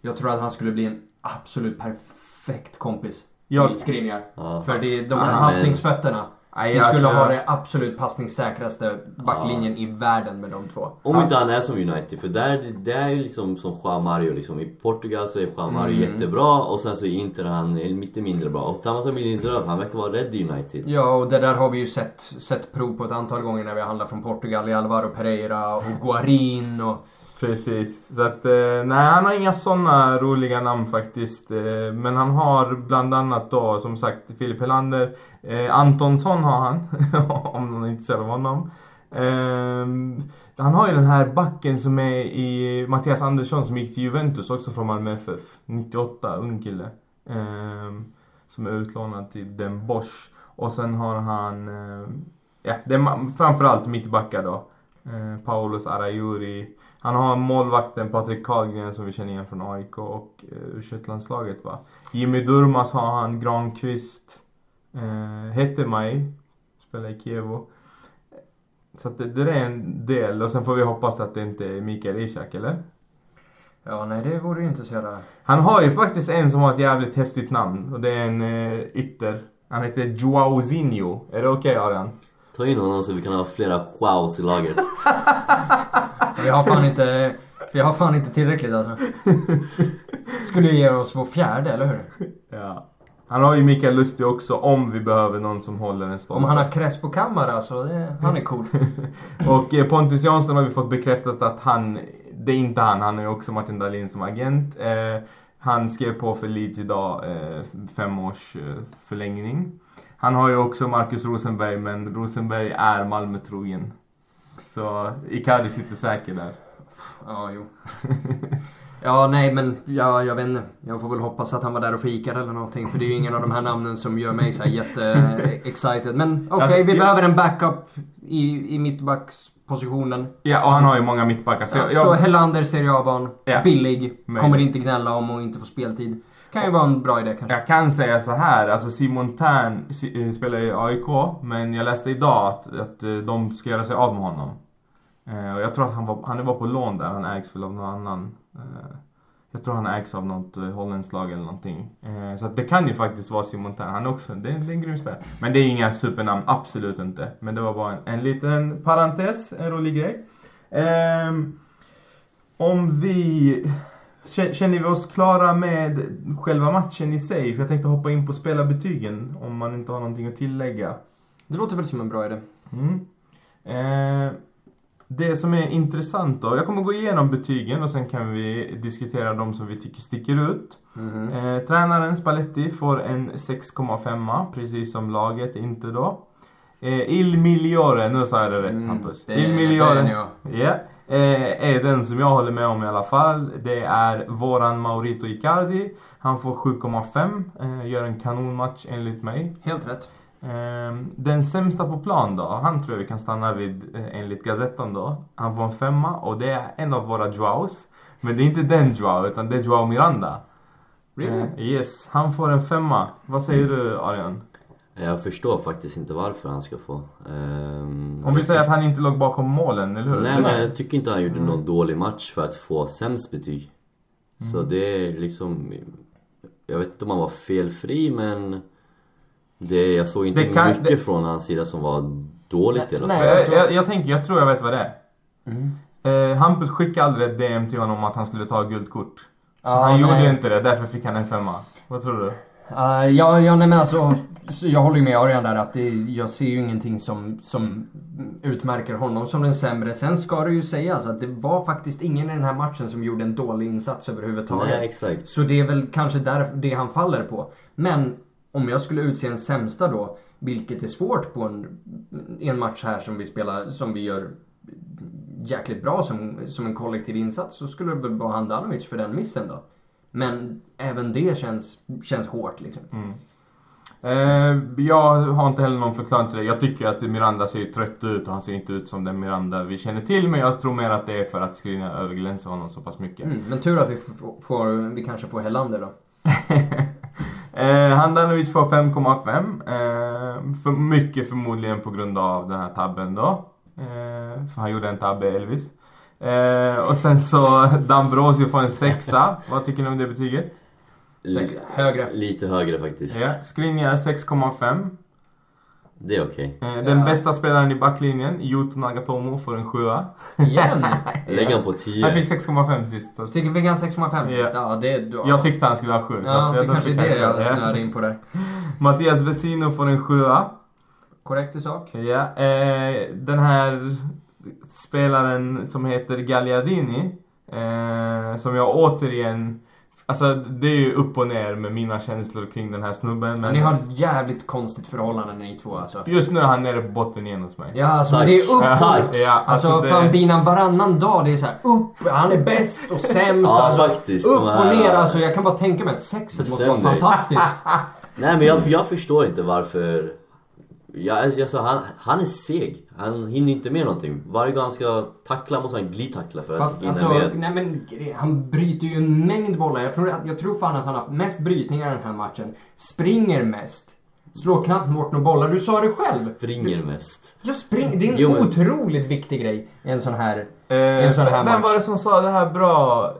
Jag tror att han skulle bli en absolut perfekt kompis Jag- till Skriniar. Ja. För det, de Ah, här men- passningsfötterna. Nej, Vi skulle ska- ha det absolut passningssäkraste backlinjen i världen med de två. Om inte han är som United, för där, det är ju liksom som Juan Mario liksom. I Portugal så är Juan Mario Mm. jättebra och sen så i Inter han är lite mindre bra. Och samma som i Lindelöf, han verkar vara rädd i United. Ja, och det där har vi ju sett, sett prov på ett antal gånger när vi har handlat från Portugal i Alvaro Pereira och Guarin och... Precis. Så att, eh, nej han har inga sådana roliga namn faktiskt. Eh, men han har bland annat då som sagt Filip Helander. Eh, Antonsson har han. om någon är intresserad av honom. Eh, han har ju den här backen som är i Mattias Andersson som gick till Juventus också från Malmö FF. 98, ung kille. Eh, som är utlånad till Den Bosch. Och sen har han, eh, ja det är framförallt mittbackar då. Eh, Paulus Arajuri. Han har målvakten Patrik Karlgren som vi känner igen från AIK och eh, U21-landslaget va. Jimmy Durmas har han, Granqvist. Eh, Hettemaj. Spelar i Kievo. Så att det, det är en del och sen får vi hoppas att det inte är Mikael Ishak eller? Ja, nej det vore ju inte så jävla... Han har ju faktiskt en som har ett jävligt häftigt namn och det är en eh, ytter. Han heter Joaozinho. Är det okej Arian? Ta in honom så vi kan ha flera wows i laget. Vi har fan inte... Vi har fan inte tillräckligt alltså. Skulle ju ge oss vår fjärde, eller hur? Ja. Han har ju Mikael Lustig också om vi behöver någon som håller en stolpe. Om han har Crespo Camara så det, han är cool. Och eh, Pontus Jansson har vi fått bekräftat att han, det är inte han, han är ju också Martin Dahlin som agent. Eh, han skrev på för Leeds idag, eh, fem års eh, förlängning. Han har ju också Marcus Rosenberg, men Rosenberg är Malmö-trogen. Så Icardi sitter säker där. Ja, jo. Ja, nej men ja, jag vet inte. Jag får väl hoppas att han var där och fikade eller någonting. För det är ju ingen av de här namnen som gör mig så jätte-excited. Men okej, Alltså, vi behöver en backup i, i mittbackspositionen. Ja, och han har ju många mittbackar. Så jag, jag, så Helander ser jag van. Ja. Billig. Kommer inte gnälla om att inte få speltid. Kan ju vara en bra idé kanske. Jag kan säga så här, alltså Simon Tern eh, spelar i AIK, men jag läste idag att, att eh, de ska göra sig av med honom. Eh, och jag tror att han, var, han var på lån där, han ägs väl av någon annan. Eh, jag tror han ägs av något eh, holländskt lag eller någonting. Eh, så att det kan ju faktiskt vara Simon Tern, han är också, det, är- det är en grym spelare. Men det är inga supernamn, absolut inte. Men det var bara en, en liten parentes, en rolig grej. Ehm, om vi... Kä- Känner vi oss klara med själva matchen i sig? För jag tänkte hoppa in på spelarbetygen om man inte har någonting att tillägga. Det låter väl som en bra idé. Mm. Eh, det som är intressant då, jag kommer gå igenom betygen och sen kan vi diskutera de som vi tycker sticker ut. Mhm. Eh, tränaren Spalletti får en 6,5 precis som laget inte då. Eh, Il Migliore, nu sa jag det rätt Mm, Hampus. Il Migliore. Ja. Eh, är den som jag håller med om i alla fall. Det är våran Maurito Icardi. Han får 7,5. Eh, gör en kanonmatch enligt mig. Helt rätt. Ehm, den sämsta på plan då, han tror jag vi kan stanna vid eh, enligt Gazettan då. Han får en femma och det är en av våra Joaos. Men det är inte den Joao, utan det är Joao Miranda. Really? Eh, yes, han får en femma. Vad säger du Arian? Jag förstår faktiskt inte varför han ska få. Ehm, Om vi jag säger att han inte låg bakom målen, eller hur? Nej men jag tycker inte han gjorde Mm. någon dålig match för att få sämst betyg. Så Mm. det är liksom... Jag vet inte om han var felfri men... Det, jag såg inte Det kan- mycket det- från hans sida som var dåligt i alla Nej, fall. jag, alltså- jag, jag tänker, jag tror jag vet vad det är. Mm. Eh, Hampus skickade aldrig ett DM till honom att han skulle ta guldkort. Så Ja, han gjorde nej. inte det, därför fick han en femma. Vad tror du? Uh, ja, ja, nej men alltså. så Jag håller ju med Arian där att det, jag ser ju ingenting som, som utmärker honom som den sämre. Sen ska det ju sägas att det var faktiskt ingen i den här matchen som gjorde en dålig insats överhuvudtaget. Nej exakt. Så det är väl kanske där det han faller på. Men om jag skulle utse en sämsta då, vilket är svårt på en, en match här som vi spelar, som vi gör jäkligt bra som, som en kollektiv insats, så skulle det väl vara Handanovic för den missen då. Men även det känns, känns hårt liksom. Eh, jag har inte heller någon förklaring till det. Jag tycker att Miranda ser trött ut och han ser inte ut som den Miranda vi känner till. Men jag tror mer att det är för att Skriniar överglänser honom så pass mycket. Mm, men tur att vi får, vi kanske får Helander då. eh, Handanovic får 5,5. Eh, för mycket förmodligen på grund av den här tabben då. Eh, för han gjorde en tabbe, Elvis. Eh, och sen så Dambrosio får en sexa. Vad tycker ni om det betyget? Säkert högre. Lite högre faktiskt. Ja, Skriniar 6,5. Det är okej. Eh, den Ja. bästa spelaren i backlinjen, Yuto Nagatomo, får en sjua. Igen! Lägg han på Han 10. fick 6,5 sist. så- Tycker fick han 6,5 sist? Ja. Ja, det... Då, Jag tyckte han skulle ha 7. Ja, det kanske är det jag Ja. snöade in på där. Mattias Vesino får en 7 Korrekt i sak. Ja, eh, den här spelaren som heter Gagliardini. Eh, som jag återigen... Alltså det är ju upp och ner med mina känslor kring den här snubben. Men ni har ett jävligt konstigt förhållande ni två alltså. just nu är han nere på botten igen hos mig. Ja, alltså Tack. det är upp och... Ja, Alltså, alltså, det- fan binan varannan dag, det är så här upp, han är bäst och sämst. Ja, alltså, faktiskt, Upp de och här- ner, alltså jag kan bara tänka mig att sexet måste vara fantastiskt. Nej men jag, jag förstår inte varför... Jag, alltså, han, han är seg. Han hinner inte med någonting. Varje gång han ska tackla måste han glidtackla för att Fast hinna alltså, med. nej men han bryter ju en mängd bollar. Jag tror, att- jag tror fan att han har mest brytningar i den här matchen. Springer mest. Slår knappt bort några bollar. Du sa det själv. Springer mest. Just spring, det är en Jo, men- otroligt viktig grej i en sån här... Eh, en sån här vem match. var det som sa det här bra?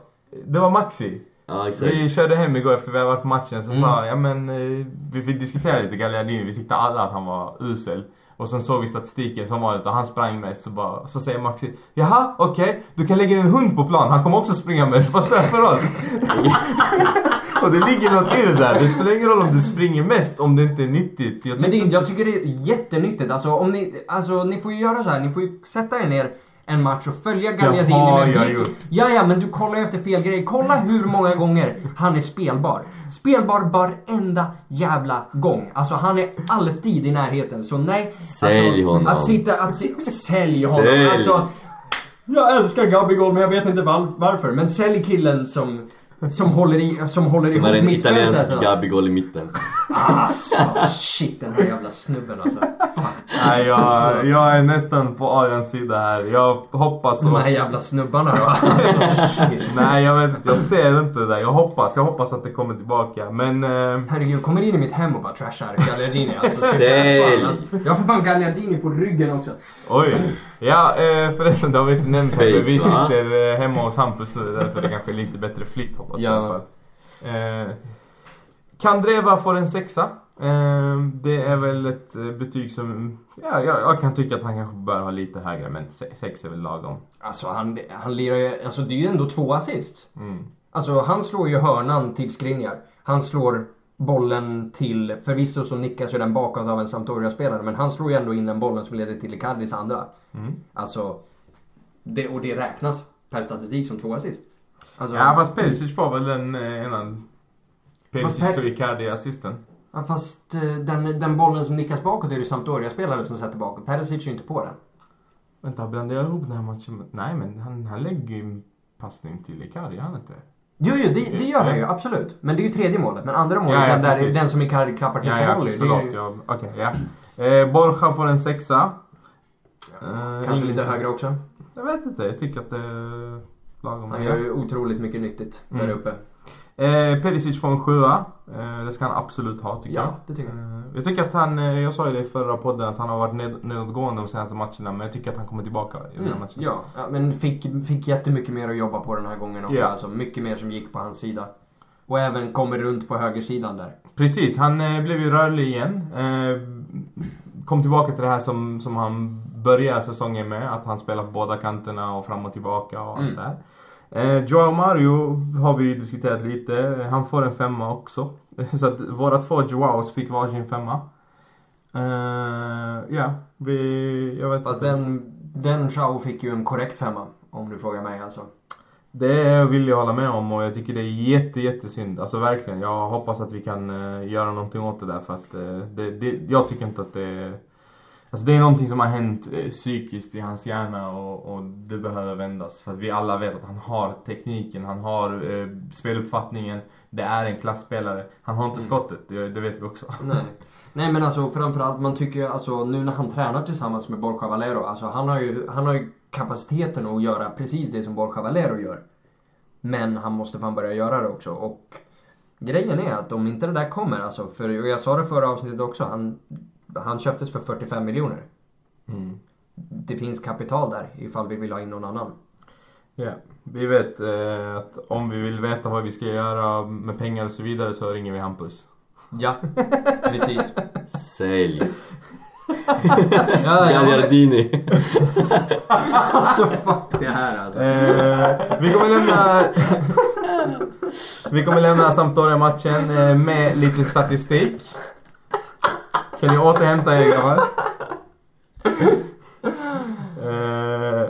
Det var Maxi. Ja. Vi körde hem igår efter vi hade varit på matchen så Mm. sa ja men eh, vi fick diskutera lite Gagliardini, vi tyckte alla att han var usel. Och sen såg vi statistiken som vanligt och han sprang mest så bara, så säger Maxi Jaha, okej, du kan lägga en hund på plan, han kommer också springa mest, vad spelar det för roll? och det ligger något i det där, det spelar ingen roll om du springer mest om det inte är nyttigt. Jag Men det, tycker- jag tycker det är jättenyttigt. Alltså, om ni, alltså, ni får ju göra så här. Ni får ju sätta er ner en match och följa Gagliardini Det har med jag blick. gjort. Ja, ja, men du kollar ju efter fel grej. Kolla hur många gånger han är spelbar. Spelbar varenda jävla gång. Alltså han är alltid i närheten. Så nej. Sälj alltså, honom. Att sitta, att si, sälj honom. Sälj. Alltså, jag älskar Gabigol men jag vet inte varför. Men sälj killen som Som håller, i, som håller Som ihop är en mittfältet. italiensk Gabigol i mitten. Alltså shit den här jävla snubben alltså. Fan. Nej, jag, jag är nästan på Adrians sida här. Jag hoppas De och... här jävla snubbarna då. Alltså, shit. Nej, jag vet inte. Jag ser inte det där. Jag hoppas. Jag hoppas att det kommer tillbaka. Men... Eh, Herregud, kommer in i mitt hem och bara trashar Gagliardini alltså. Sälj! Alltså. Jag har för fan Gagliardini på ryggen också. oj. Ja, eh, förresten. Det har vi inte nämnt. Fake, men vi sitter eh, hemma hos Hampus nu. Därför det kanske är lite bättre flytt hoppas jag i alla fall. Eh, Kandreva får en sexa. Det är väl ett betyg som... Ja, jag, jag kan tycka att han kanske bör ha lite högre. Men se- sex är väl lagom. Alltså han, han lirar ju, alltså det är ju ändå två assist. Mm. Alltså han slår ju hörnan till Skriniar. Han slår bollen till, förvisso så nickas ju den bakåt av en Sampdoria-spelare, men han slår ju ändå in den bollen som leder till Icardis andra. Mm. Alltså, det, och det räknas per statistik som två assist. Alltså, Ja, fast Perisic får väl den eh, ena... Perisic Per- och Icardi-assisten. ja, fast eh, den, den bollen som nickas bakåt är det ju Sampdoria-spelare som sätter bakåt. Perisic är ju inte på den. Vänta, blandade jag ihop den här matchen. Nej, men han, han lägger ju passning till Icardi, han inte? Jo, jo, det, det gör han ju, absolut. Men det är ju tredje målet. Men andra målet, Ja, ja, den, där, den som Icardi klappar till Ja, på ja, volley. är förlåt. ju Jag, Okej, ja. Eh, Borja får en sexa. Eh, kanske lite högre också. Jag vet inte, jag tycker att det är lagom. Han gör ju otroligt mycket nyttigt där Mm. uppe. Eh, Perisic får en sjua. Eh, det ska han absolut ha, tycker jag. Ja, det tycker jag. Eh, Jag tycker att han, eh, jag sa ju det i förra podden, att han har varit ned, nedåtgående de senaste matcherna. Men jag tycker att han kommer tillbaka i den här Mm, matchen. ja, ja, men fick, fick jättemycket mer att jobba på den här gången också. Ja. Alltså, mycket mer som gick på hans sida. Och även kommer runt på högersidan där. Precis, han eh, blev ju rörlig igen. Eh, kom tillbaka till det här som, som han började säsongen med. Att han spelar på båda kanterna och fram och tillbaka och allt Mm. det här. Eh, Joao Mario har vi diskuterat lite. Han får en femma också. Så att våra två Joaos fick varsin femma. Eh, ja, vi... Jag vet Fast inte. den, den Chao fick ju en korrekt femma. Om du frågar mig alltså. Det vill jag hålla med om och jag tycker det är jätte, jättesynd. Alltså verkligen. Jag hoppas att vi kan eh, göra någonting åt det där för att eh, det, det, jag tycker inte att det är... Alltså det är någonting som har hänt eh, psykiskt i hans hjärna och, och det behöver vändas. För att vi alla vet att han har tekniken, han har eh, speluppfattningen. Det är en klassspelare. Han har inte Mm. skottet, det, det vet vi också. Nej. Nej men alltså framförallt man tycker ju alltså nu när han tränar tillsammans med Borja Valero. Alltså han har ju, han har ju kapaciteten att göra precis det som Borja Valero gör. Men han måste fan börja göra det också. Och grejen är att om inte det där kommer alltså. För jag sa det förra avsnittet också. Han, han köptes för 45 miljoner. Mm. Det finns kapital där ifall vi vill ha in någon annan. Ja, vi vet eh, att om vi vill veta vad vi ska göra med pengar och så vidare så ringer vi Hampus. Ja, precis. Sälj! Ja, ja, Gagliardini! alltså fuck det här alltså. Eh, vi kommer lämna... vi kommer lämna Sampdoria-matchen eh, med lite statistik. Kan ni återhämta er grabbar? Eh,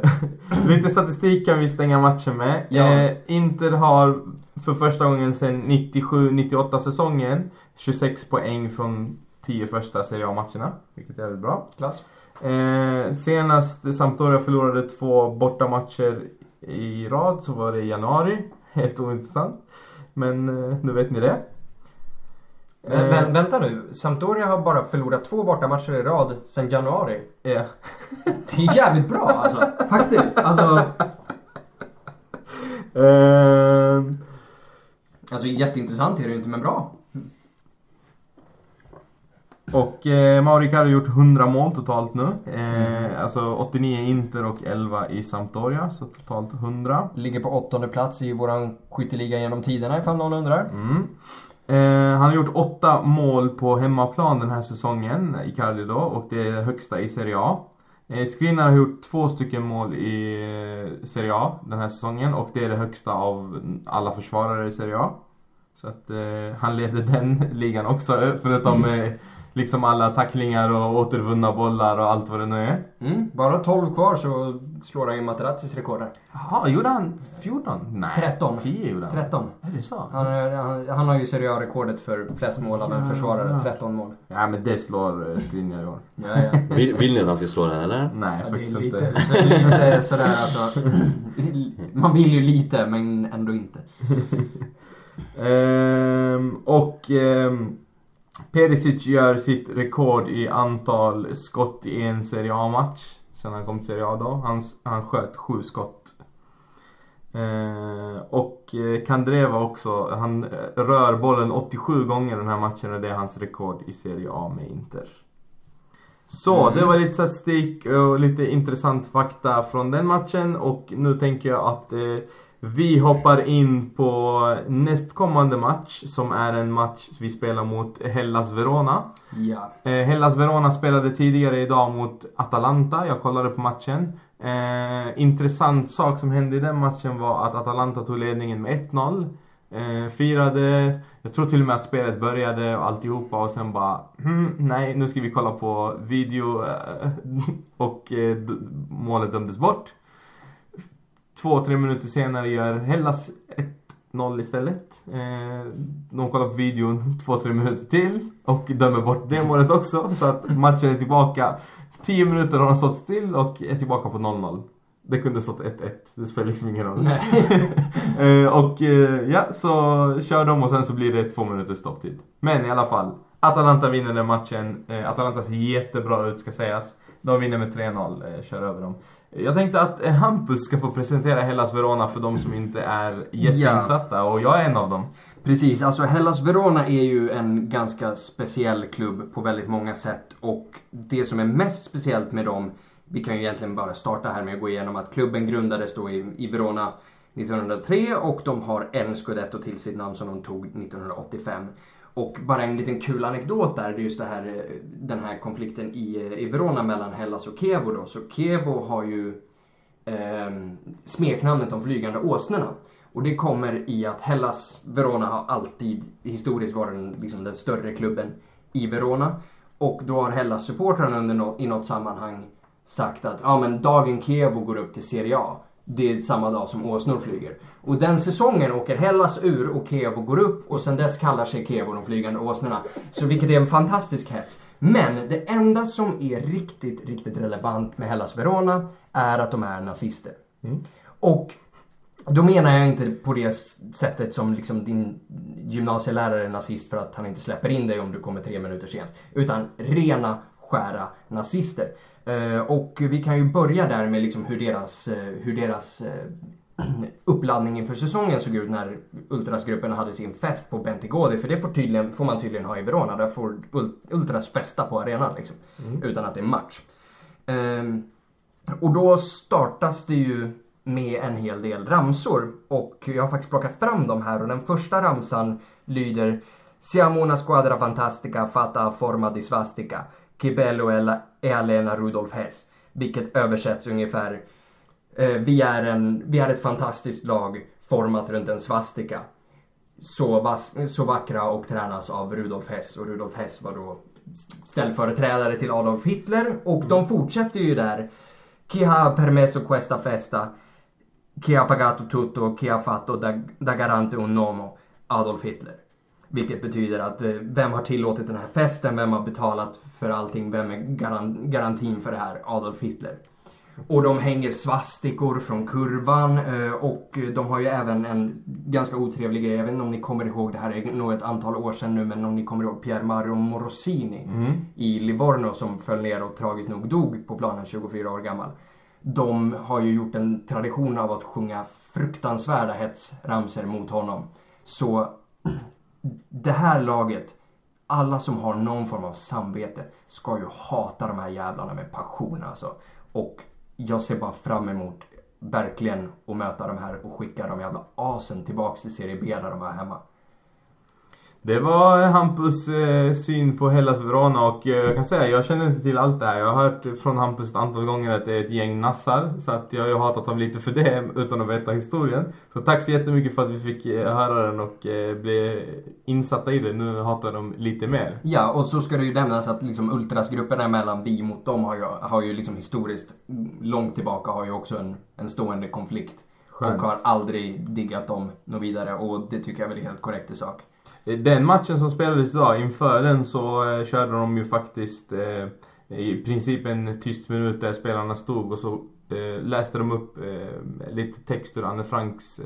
lite statistik kan vi stänga matchen med. Ja. Eh, Inter har för första gången sedan 97-98 säsongen 26 poäng från 10 första Serie A-matcherna. Vilket är väldigt bra. Klass. Eh, senast Sampdoria förlorade två bortamatcher i rad så var det i januari. Helt ointressant. Men eh, nu vet ni det. Men, Eh, men vänta nu. Sampdoria har bara förlorat två bortamatcher i rad sedan januari. ja. Det är jävligt bra alltså. Faktiskt. Alltså, Eh, alltså jätteintressant är det ju inte men bra. och eh, Mauri Icardi har gjort 100 mål totalt nu. Eh, Alltså 89 i Inter och 11 i Sampdoria. Så totalt 100. Ligger på åttonde plats i våran skytteliga genom tiderna ifall någon undrar. Mm. Eh, han har gjort åtta mål på hemmaplan den här säsongen, Icardi då, och det är högsta i Serie A. Eh, Skriniar har gjort två stycken mål i eh, Serie A den här säsongen och det är det högsta av alla försvarare i Serie A. Så att eh, han leder den ligan också, förutom eh, liksom alla tacklingar och återvunna bollar och allt vad det nu är. Mm, bara 12 kvar så slår han ju Materazzis rekord där. Jaha, gjorde han 14? Nej, 13. 10 gjorde han. 13. Är det så? Han, han, han har ju Serie A-rekordet för flest mål av en Ja. försvarare. 13 mål. Ja men det slår eh, Skriniar i år. Ja, ja. Vill, vill ni att han ska slå den eller? Nej, Ja, det faktiskt inte. lite, så, lite sådär alltså. Man vill ju lite men ändå inte. Ehm, och ehm, Perisic gör sitt rekord i antal skott i en Serie A-match. Sen han kom till Serie A då. Han, han sköt sju skott. Ehm, och eh, Kandreva också. Han eh, rör bollen 87 gånger den här matchen och det är hans rekord i Serie A med Inter. Så, Mm. det var lite statistik och lite intressant fakta från den matchen och nu tänker jag att eh, vi hoppar in på nästkommande match som är en match vi spelar mot Hellas Verona. Ja. Eh, Hellas Verona spelade tidigare idag mot Atalanta. Jag kollade på matchen. Eh, intressant sak som hände i den matchen var att Atalanta tog ledningen med 1-0. Eh, firade, jag tror till och med att spelet började och alltihopa och sen bara hmm, nej nu ska vi kolla på video eh, och eh, målet dömdes bort. Två, tre minuter senare gör Hellas 1-0 istället. Eh, de kollar på videon två, tre minuter till och dömer bort det målet också. Så att matchen är tillbaka. 10 minuter har de stått still och är tillbaka på 0-0. Det kunde stått 1-1. Det spelar liksom ingen roll. Eh, och eh, ja, så kör de och sen så blir det två minuters stopptid. Men i alla fall. Atalanta vinner den matchen. Eh, Atalanta ser jättebra ut ska sägas. De vinner med 3-0, eh, kör över dem. Jag tänkte att eh, Hampus ska få presentera Hellas Verona för de som inte är jätteinsatta och jag är en av dem. Precis, alltså Hellas Verona är ju en ganska speciell klubb på väldigt många sätt och det som är mest speciellt med dem, vi kan ju egentligen bara starta här med att gå igenom att klubben grundades då i, i Verona 1903 och de har en scudetto till sitt namn som de tog 1985. Och bara en liten kul anekdot där, det är just det här, eh, den här konflikten i, eh, i Verona mellan Hellas och Kevo då. Så Kevo har ju eh, smeknamnet de flygande åsnorna. Och det kommer i att Hellas Verona har alltid historiskt varit den, liksom den större klubben i Verona. Och då har Hellas supportrarna under i något sammanhang sagt att ja men dagen Kevo går upp till Serie A. Det är samma dag som åsnor flyger. Och den säsongen åker Hellas ur och Kevo går upp och sen dess kallar sig Kevo de flygande åsnorna. Så vilket är en fantastisk hets. Men det enda som är riktigt, riktigt relevant med Hellas Verona är att de är nazister. Och då menar jag inte på det sättet som liksom din gymnasielärare är nazist för att han inte släpper in dig om du kommer tre minuter sent. Utan rena, skära nazister. Eh, och vi kan ju börja där med liksom hur deras, eh, hur deras eh, uppladdning inför säsongen såg ut när Ultrasgruppen hade sin fest på Bentigodi. För det får, tydligen, får man tydligen ha i Verona. Där får Ul- Ultras festa på arenan liksom. Utan att det är match. Ehm, och då startas det ju med en hel del ramsor. Och jag har faktiskt plockat fram dem här och den första ramsan lyder Siamo una squadra fantastica fatta forma di svastica. Che bello è la- è Alena Rudolf Hess. Vilket översätts ungefär eh, vi, är en, vi är ett fantastiskt lag format runt en svastika. Så, vas- så vackra och tränas av Rudolf Hess och Rudolf Hess var då ställföreträdare till Adolf Hitler och de fortsätter ju där Chi ha permesso questa festa? Chi ha pagato tutto? Chi ha fatto da, da garante un nomo? Adolf Hitler. Vilket betyder att eh, vem har tillåtit den här festen? Vem har betalat för allting? Vem är garan, garantin för det här? Adolf Hitler. Och de hänger svastikor från kurvan eh, och de har ju även en ganska otrevlig grej. Jag vet inte om ni kommer ihåg, det här är nog ett antal år sedan nu, men om ni kommer ihåg Pier Mario Morosini i Livorno som föll ner och tragiskt nog dog på planen 24 år gammal. De har ju gjort en tradition av att sjunga fruktansvärda hetsramser mot honom. Så det här laget, alla som har någon form av samvete ska ju hata de här jävlarna med passion alltså. Och jag ser bara fram emot verkligen att möta de här och skicka de jävla asen tillbaks till Serie B där de är hemma. Det var Hampus eh, syn på Hellas Verona och eh, jag kan säga, jag känner inte till allt det här. Jag har hört från Hampus ett antal gånger att det är ett gäng nassar. Så att jag har ju hatat dem lite för det utan att veta historien. Så tack så jättemycket för att vi fick eh, höra den och eh, bli insatta i det. Nu hatar jag dem lite mer. Ja, och så ska det ju nämnas att liksom ultrasgrupperna mellan vi mot dem har ju, har ju liksom historiskt långt tillbaka har ju också en, en stående konflikt. Skönt. Och har aldrig diggat dem något vidare och det tycker jag väl är helt korrekt i sak. Den matchen som spelades idag, inför den så eh, körde de ju faktiskt eh, i princip en tyst minut där spelarna stod och så eh, läste de upp lite text ur Anne Franks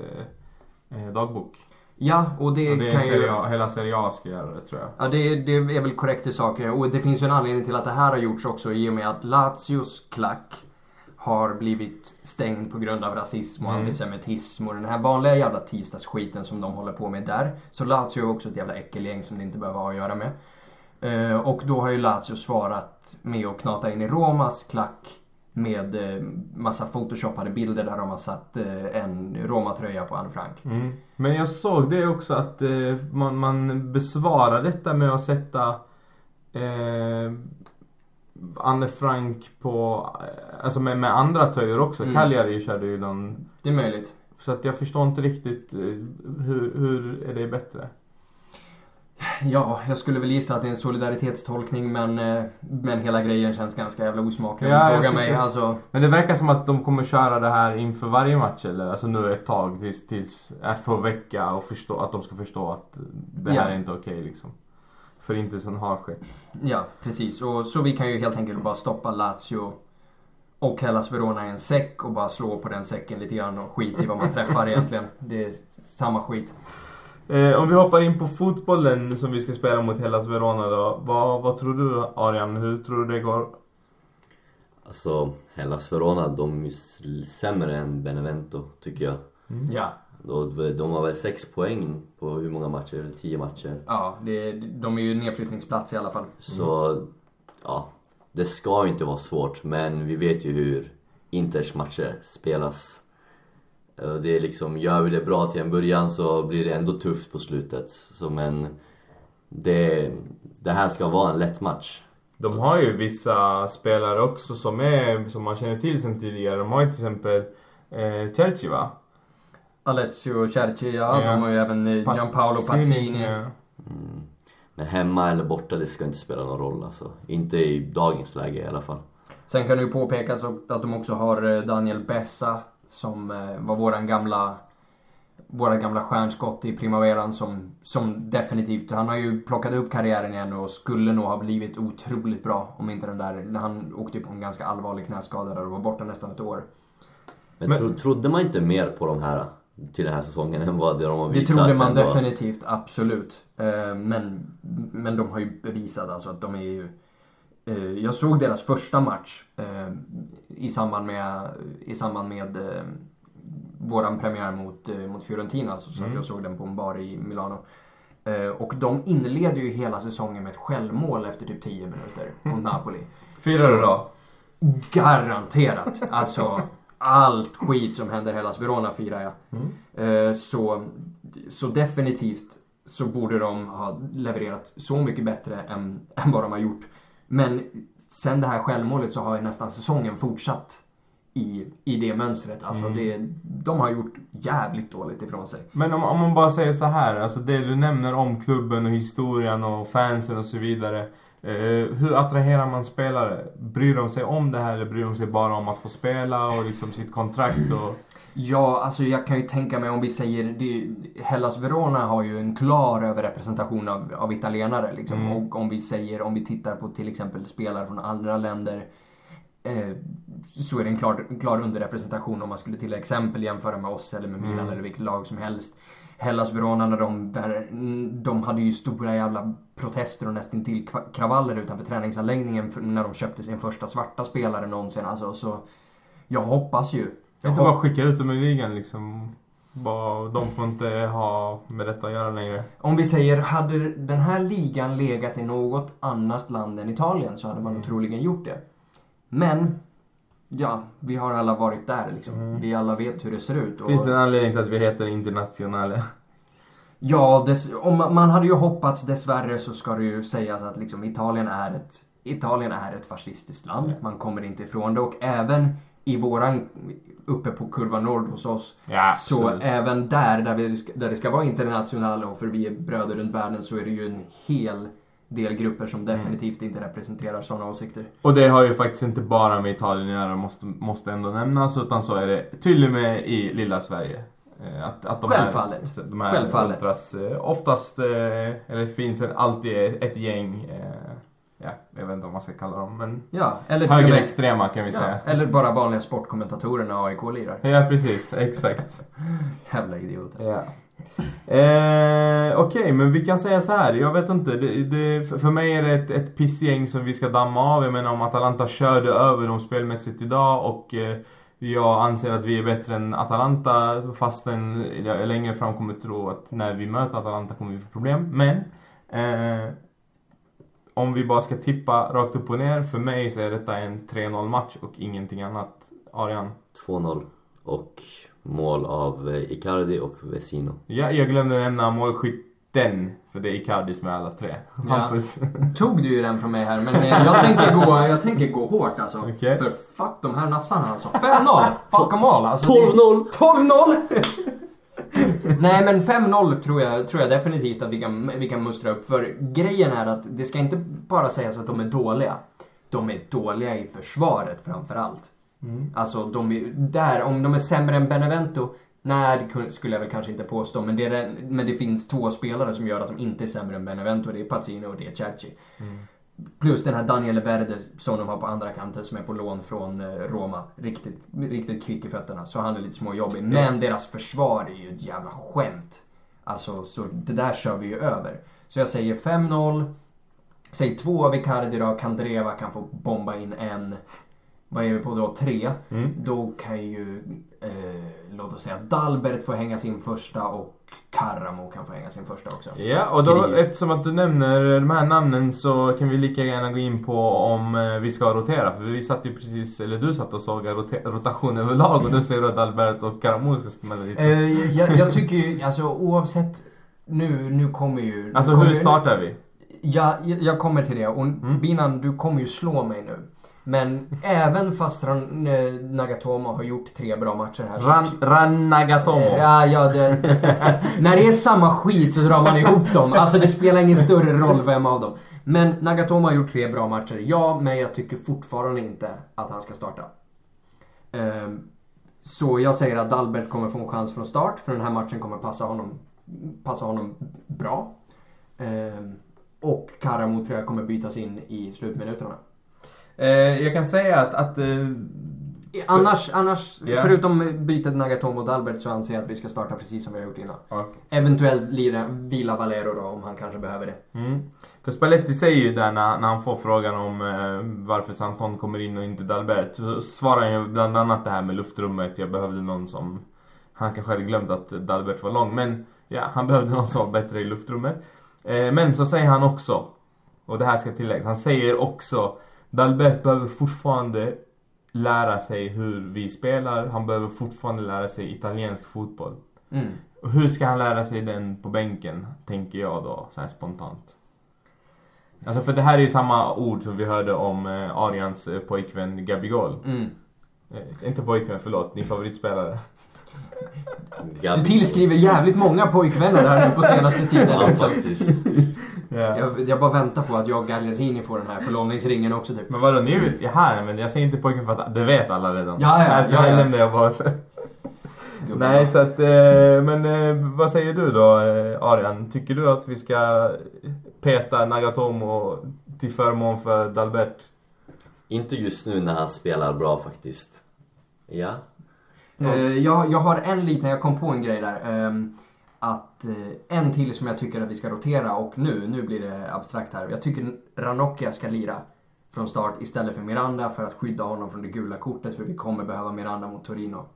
dagbok. Ja, och det, Och det kan serie ju... Hela Serie A ska göra det tror jag. Ja, det, det är väl korrekt i saker. Och det finns ju en anledning till att det här har gjorts också i och med att Lazios klack har blivit stängd på grund av rasism och Mm. antisemitism och den här vanliga jävla tisdagsskiten som de håller på med där. Så Lazio är också ett jävla äckelgäng som det inte behöver ha att göra med. Eh, och då har ju Lazio svarat med att knata in i Romas klack med eh, massa photoshoppade bilder där de har satt eh, en Roma-tröja på Anne Frank. Mm. Men jag såg det också att eh, man, man besvarar detta med att sätta eh, Anne Frank på, eh, alltså med, med andra tröjor också. Mm. Cagliari körde ju någon, Det är möjligt. så att jag förstår inte riktigt eh, hur, hur är det bättre? Ja, jag skulle väl gissa att det är en solidaritetstolkning men, eh, men hela grejen känns ganska jävla osmaklig Ja, tycker mig. Alltså, Men det verkar som att de kommer köra det här inför varje match eller? Alltså nu ett tag tills, tills FH vecka och förstå, att de ska förstå att det här Ja. är inte okej liksom. Förintelsen har skett. ja, precis. Och, så vi kan ju helt enkelt bara stoppa Lazio och Hellas Verona i en säck och bara slå på den säcken lite grann och skit i vad man träffar egentligen. Det är samma skit. Eh, om vi hoppar in på fotbollen som vi ska spela mot Hellas Verona då. Vad, vad tror du Arian? Hur tror du det går? Alltså, Hellas Verona, de är sämre än Benevento, tycker jag. Ja, De har väl sex poäng på hur många matcher? Tio matcher. ja det, de är ju nedflyttningsplats i alla fall. Så, ja. Det ska ju inte vara svårt, men vi vet ju hur Inters matcher spelas. Det är liksom, gör vi det bra till en början så blir det ändå tufft på slutet. Så men, det, det här ska vara en lätt match. De har ju vissa spelare också som är, som man känner till sen tidigare. De har ju till exempel eh, Cerci va? Alessio Cerci, ja, Ja. de har ju även eh, Pa- Gianpaolo Pazzini. ja. Mm. Men hemma eller borta, det ska inte spela någon roll alltså. Inte i dagens läge i alla fall. Sen kan det ju påpekas att de också har eh, Daniel Bessa som eh, var våran gamla våra gamla stjärnskott i primaveran som, som definitivt, han har ju plockat upp karriären igen och skulle nog ha blivit otroligt bra om inte den där, när han åkte på en ganska allvarlig knäskada där och var borta nästan ett år. Men, Men- tro, trodde man inte mer på de här till den här säsongen än vad det de har Det visat? trodde man definitivt, absolut. Eh, Men, men de har ju bevisat alltså att de är ju... eh, Jag såg deras första match eh, i samband med, i samband med våran premiär mot, mot Fiorentina. Alltså, så att Mm. jag såg den på en bar i Milano. Och de inleder ju hela säsongen med ett självmål efter typ 10 minuter mot Napoli. Du då? Garanterat! Alltså, allt skit som händer Hellas Verona firar jag. Mm. Eh, Så, så definitivt så borde de ha levererat så mycket bättre än, än vad de har gjort. Men sen det här självmålet så har ju nästan säsongen fortsatt i, i det mönstret. Alltså Mm. det, de har gjort jävligt dåligt ifrån sig. Men om, om man bara säger så här, alltså det du nämner om klubben och historien och fansen och så vidare. Eh, hur attraherar man spelare? Bryr de sig om det här eller bryr de sig bara om att få spela och liksom sitt kontrakt och... Ja, alltså jag kan ju tänka mig om vi säger... Det, Hellas Verona har ju en klar överrepresentation av, av italienare. Liksom. Mm. Och om vi säger, om vi tittar på till exempel spelare från andra länder. Eh, så är det en klar, en klar underrepresentation om man skulle till exempel jämföra med oss eller med Milan Mm. eller vilket lag som helst. Hellas Verona, när de, där, de hade ju stora jävla protester och nästan till kravaller utanför träningsanläggningen när de köpte sin första svarta spelare någonsin. Alltså, så jag hoppas ju. Jag Inte hop- bara skicka ut dem ur ligan liksom. Bara, de får inte ha med detta att göra längre. Om vi säger, hade den här ligan legat i något annat land än Italien så hade man Mm. troligen gjort det. Men, ja, vi har alla varit där liksom. Mm. Vi alla vet hur det ser ut. Och, Finns det en anledning till att vi heter Internationale? Ja, dess, om man, man hade ju hoppats, dessvärre så ska det ju sägas att liksom Italien är ett, Italien är ett fascistiskt land. Man kommer inte ifrån det och även i våran, uppe på kurva nord hos oss, Ja, Så även där, där, vi, där det ska vara internationella och för vi är bröder runt världen så är det ju en hel del grupper som Mm. definitivt inte representerar sådana åsikter. Och det har ju faktiskt inte bara med Italien att göra, måste, måste ändå nämnas. Utan så är det tydligt med i lilla Sverige. Eh, Att, att de Självfallet. Här, de här Självfallet. ultras, eh, oftast, eh, eller finns alltid ett gäng, ja, jag vet inte vad man ska kalla dem, men Ja, högerextrema kan vi ja, säga. eller bara vanliga sportkommentatorer när AIK lirar. Ja, precis. Exakt. Jävla idioter. Ja. Eh, Okej, men vi kan säga så här. Jag vet inte. Det, det, för för mig är det ett, ett pissgäng som vi ska damma av. Jag menar om Atalanta körde över dem spelmässigt idag och eh, jag anser att vi är bättre än Atalanta fastän jag längre fram kommer tro att när vi möter Atalanta kommer vi få problem. Men eh, om vi bara ska tippa rakt upp och ner. För mig så är detta en 3-0 match och ingenting annat. Arian? 2-0. Och mål av eh, Icardi och Vesino. Ja, jag glömde nämna målskytten. För det är Icardi som är alla tre. Ja. Tog du ju den från mig här, men eh, jag tänker gå, jag tänker gå hårt alltså. Okej. För fuck de här nassarna alltså. 5-0! Fuck all alltså. 12-0! 12-0! Nej men 5-0 tror jag, tror jag definitivt att vi kan, vi kan mustra upp. För grejen är att det ska inte bara sägas att de är dåliga. De är dåliga i försvaret framförallt. Mm. Alltså de är, där, om de är sämre än Benevento, nej det skulle jag väl kanske inte påstå. Men det, den- men det finns två spelare som gör att de inte är sämre än Benevento. Det är Pazzino och det är Cerci. Plus den här Daniel Verde som de har på andra kanten som är på lån från eh, Roma. Riktigt, riktigt kvick i fötterna. Så han är lite småjobbig. Men deras försvar är ju ett jävla skämt. Alltså, så det där kör vi ju över. Så jag säger 5-0. Säg två av Icardi då. Kandreva kan få bomba in en. Vad är vi på då? Tre. Mm. Då kan ju, eh, låt oss säga, Dalbert få hänga sin första och Karamo kan få hänga sin första också. Ja, och då, eftersom att du nämner de här namnen så kan vi lika gärna gå in på om eh, vi ska rotera. För vi satt ju precis, eller du satt och såg rota- rotation överlag och du säger att Albert och Karamo ska smälla lite. Eh, jag, jag tycker ju, alltså oavsett, nu, nu kommer ju... alltså kommer hur startar vi? Ja, jag, jag kommer till det. Och Mm. Binan, du kommer ju slå mig nu. Men även fast Ran, eh, Nagatomo har gjort tre bra matcher här så- Ran, Ranagatomo. Ja, ja, det, när det är samma skit så drar man ihop dem. Alltså det spelar ingen större roll vem av dem. Men Nagatomo har gjort tre bra matcher, ja, men jag tycker fortfarande inte att han ska starta. Ehm, så jag säger att Dalbert kommer få en chans från start, för den här matchen kommer passa honom, passa honom bra. Ehm, och Karamo tror jag kommer bytas in i slutminuterna. Eh, jag kan säga att, att eh, Annars, annars Ja. förutom bytet Nagatomo och Dalbert så anser jag att vi ska starta precis som vi har gjort innan. okej. Eventuellt lira, vila Valero då om han kanske behöver det. Mm. För Spalletti säger ju där när, när han får frågan om eh, varför Santon kommer in och inte Dalbert. Så svarar han ju bland annat det här med luftrummet. Jag behövde någon som... Han kanske hade glömt att Dalbert var lång. Men ja, han behövde någon som var bättre i luftrummet. Eh, men så säger han också, och det här ska tilläggas. Han säger också Dalbert behöver fortfarande lära sig hur vi spelar. Han behöver fortfarande lära sig italiensk fotboll. Mm. Hur ska han lära sig den på bänken? Tänker jag då, så här spontant. Alltså för det här är ju samma ord som vi hörde om eh, Arians eh, pojkvän Gabigol. Mm. Eh, inte pojkvän, förlåt. Din favoritspelare. Du tillskriver jävligt många pojkvänner här nu på senaste tiden. Ja, faktiskt. Ja. Jag, jag bara väntar på att jag och Gallerini får den här förlovningsringen också typ. Men vadå, ni vill... Jaha, men jag säger inte pojkvän för att det vet alla redan. Ja, ja, ja, Det ja. nämnde jag bara. Nej, så att... Eh, men eh, vad säger du då, eh, Arian? Tycker du att vi ska peta Nagatomo till förmån för Dalbert? Inte just nu när han spelar bra faktiskt. Ja. Eh, jag, jag har en liten, jag kom på en grej där. ehm, att eh, en till som jag tycker att vi ska rotera och nu, nu blir det abstrakt här. Jag tycker Ranocchia ska lira från start istället för Miranda för att skydda honom från det gula kortet för vi kommer behöva Miranda mot Torino.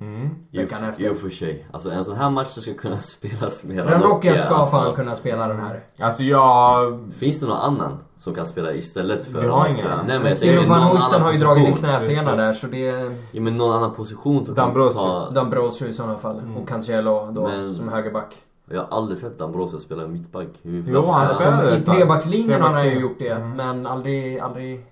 Mm. I och för sig. Alltså en sån här match ska kunna spelas med Ranocchia ska alltså, fan kunna spela den här. Alltså jag... Finns det någon annan som kan spela istället för Vi har ingen. Nej men van annan har ju dragit en knäsena där så det Ja men någon annan position som kan D'Ambrosio. ta... D'Ambrosio i sådana fall. Och Cancelo då Men- som högerback. Jag har aldrig sett D'Ambrosio spela mittback. Jo, han spelar- Alltså, I trebackslinjen har han ju gjort det. Mm. Men aldrig, aldrig...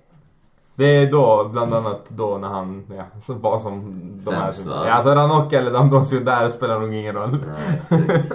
Det är då, bland annat då när han, ja, så bara som de här... Sämst, va? Ja, alltså Ranocchia eller D'Ambrosio där spelar nog ingen roll. Nej.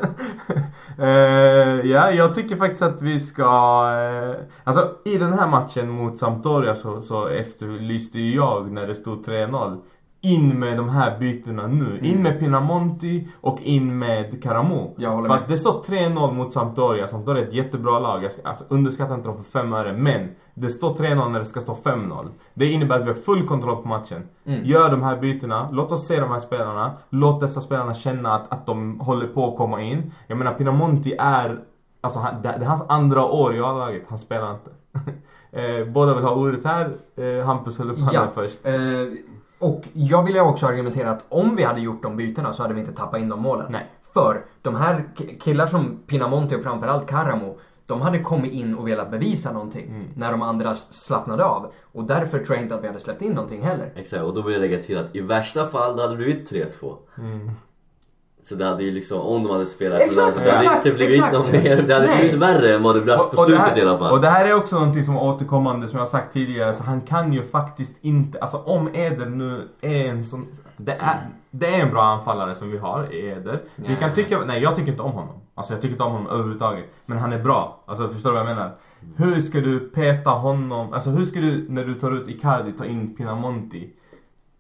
Eh, ja, jag tycker faktiskt att vi ska... eh, alltså i den här matchen mot Sampdoria så, så efterlyste ju jag när det stod 3-0 in med de här bytena nu. Mm. In med Pinamonti och in med Karamo. För med. att det står 3-0 mot Sampdoria. Sampdoria är ett jättebra lag. Jag alltså, underskatta inte dem för fem öre. Men det står 3-0 när det ska stå 5-0. Det innebär att vi har full kontroll på matchen. Mm. Gör de här bytena. Låt oss se de här spelarna. Låt dessa spelarna känna att, att de håller på att komma in. Jag menar Pinamonti är... Alltså han, det det är hans andra år i A-laget. Han spelar inte. eh, båda vill ha ordet här. Eh, Hampus höll upp handen Ja, först. eh, och jag vill ju också argumentera att om vi hade gjort de bytena så hade vi inte tappat in de målen. Nej. För de här ki- killar som Pinamonti och framförallt Karamo, de hade kommit in och velat bevisa någonting Mm. när de andra slappnade av. Och därför tror jag inte att vi hade släppt in någonting heller. Exakt, och då vill jag lägga till att i värsta fall det hade blivit 3-2. Mm. Så det hade ju liksom, om de hade spelat Exakt, det hade exakt, inte blivit exakt. något mer. Det hade Nej. blivit värre än vad det blev på det slutet här, i alla fall. Och det här är också någonting som är återkommande som jag har sagt tidigare. Så han kan ju faktiskt inte, alltså om Eder nu är en sån... Det är, det är en bra anfallare som vi har i Eder. Vi Nej. kan tycka, nej jag tycker inte om honom. Alltså jag tycker inte om honom överhuvudtaget. Men han är bra. Alltså förstår du vad jag menar? Hur ska du peta honom? Alltså hur ska du, när du tar ut Icardi, ta in Pinamonti?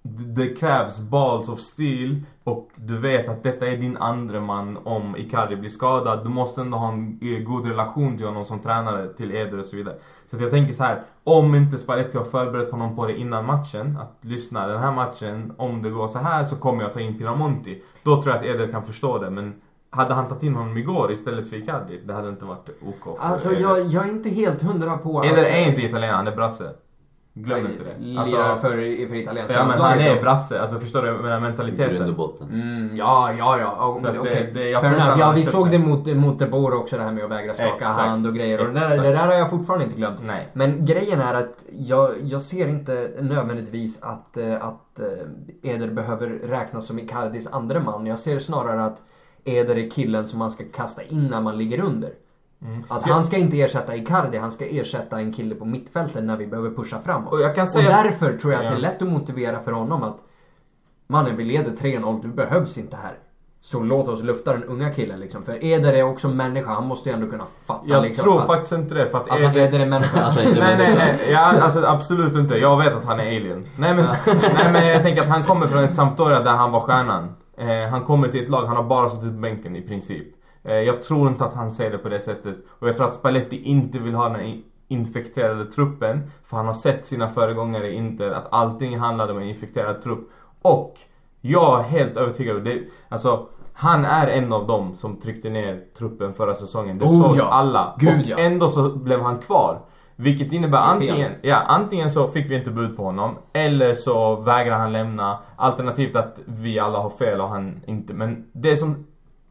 Det krävs balls of steel och du vet att detta är din andra man om Icardi blir skadad. Du måste ändå ha en eh, god relation till honom som tränare, till Eder och så vidare. Så jag tänker så här, om inte Spalletti har förberett honom på det innan matchen, att lyssna den här matchen, om det går så här så kommer jag ta in Pinamonti. Då tror jag att Eder kan förstå det, men hade han tagit in honom igår istället för Icardi, det hade inte varit OK Alltså Eder. jag, jag är inte helt hundra på Eder är inte italienare, han är brasse. Glöm inte det. Lirar Alltså, för, för italienska ja men han är brasse, alltså förstår du menar I grund och mentaliteten? botten. Mm, ja, ja, ja. Oh, Så att det- det- jag enough. Ja, vi såg det. det mot, mot De Boer också, det här med att vägra skaka Exakt, hand och grejer. Och det, där, det där har jag fortfarande inte glömt. Nej. Men grejen är att jag, jag ser inte nödvändigtvis att, eh, att eh, Eder behöver räknas som Icardis andre man. Jag ser snarare att Eder är killen som man ska kasta in när man ligger under. Mm. Alltså Så- han ska inte ersätta Icardi, han ska ersätta en kille på mittfältet när vi behöver pusha framåt. Och jag kan Och säga... därför tror jag att det är lätt att motivera för honom att Mannen, vi leder 3-0, du behövs inte här. Så låt oss lufta den unga killen liksom. För Eder är också människa, han måste ju ändå kunna fatta Jag liksom. tror att, faktiskt inte det för att att Eder... Eder är människa. Att Nej, nej, nej. Ja, alltså absolut inte. Jag vet att han är alien. Nej men, nej, men jag tänker att han kommer från ett Sampdoria där han var stjärnan. Eh, han kommer till ett lag, han har bara suttit på bänken i princip. Eh, jag tror inte att han ser det på det sättet. Och jag tror att Spalletti inte vill ha den infekterade truppen. För han har sett sina föregångare i Inter att allting handlade om en infekterad trupp. Och jag är helt övertygad. Det, alltså, han är en av dem som tryckte ner truppen förra säsongen. Det Oh, såg ja. alla. Gud, och ja. ändå så blev han kvar. Vilket innebär antingen, ja, antingen så fick vi inte bud på honom eller så vägrar han lämna. Alternativt att vi alla har fel och han inte. Men det som,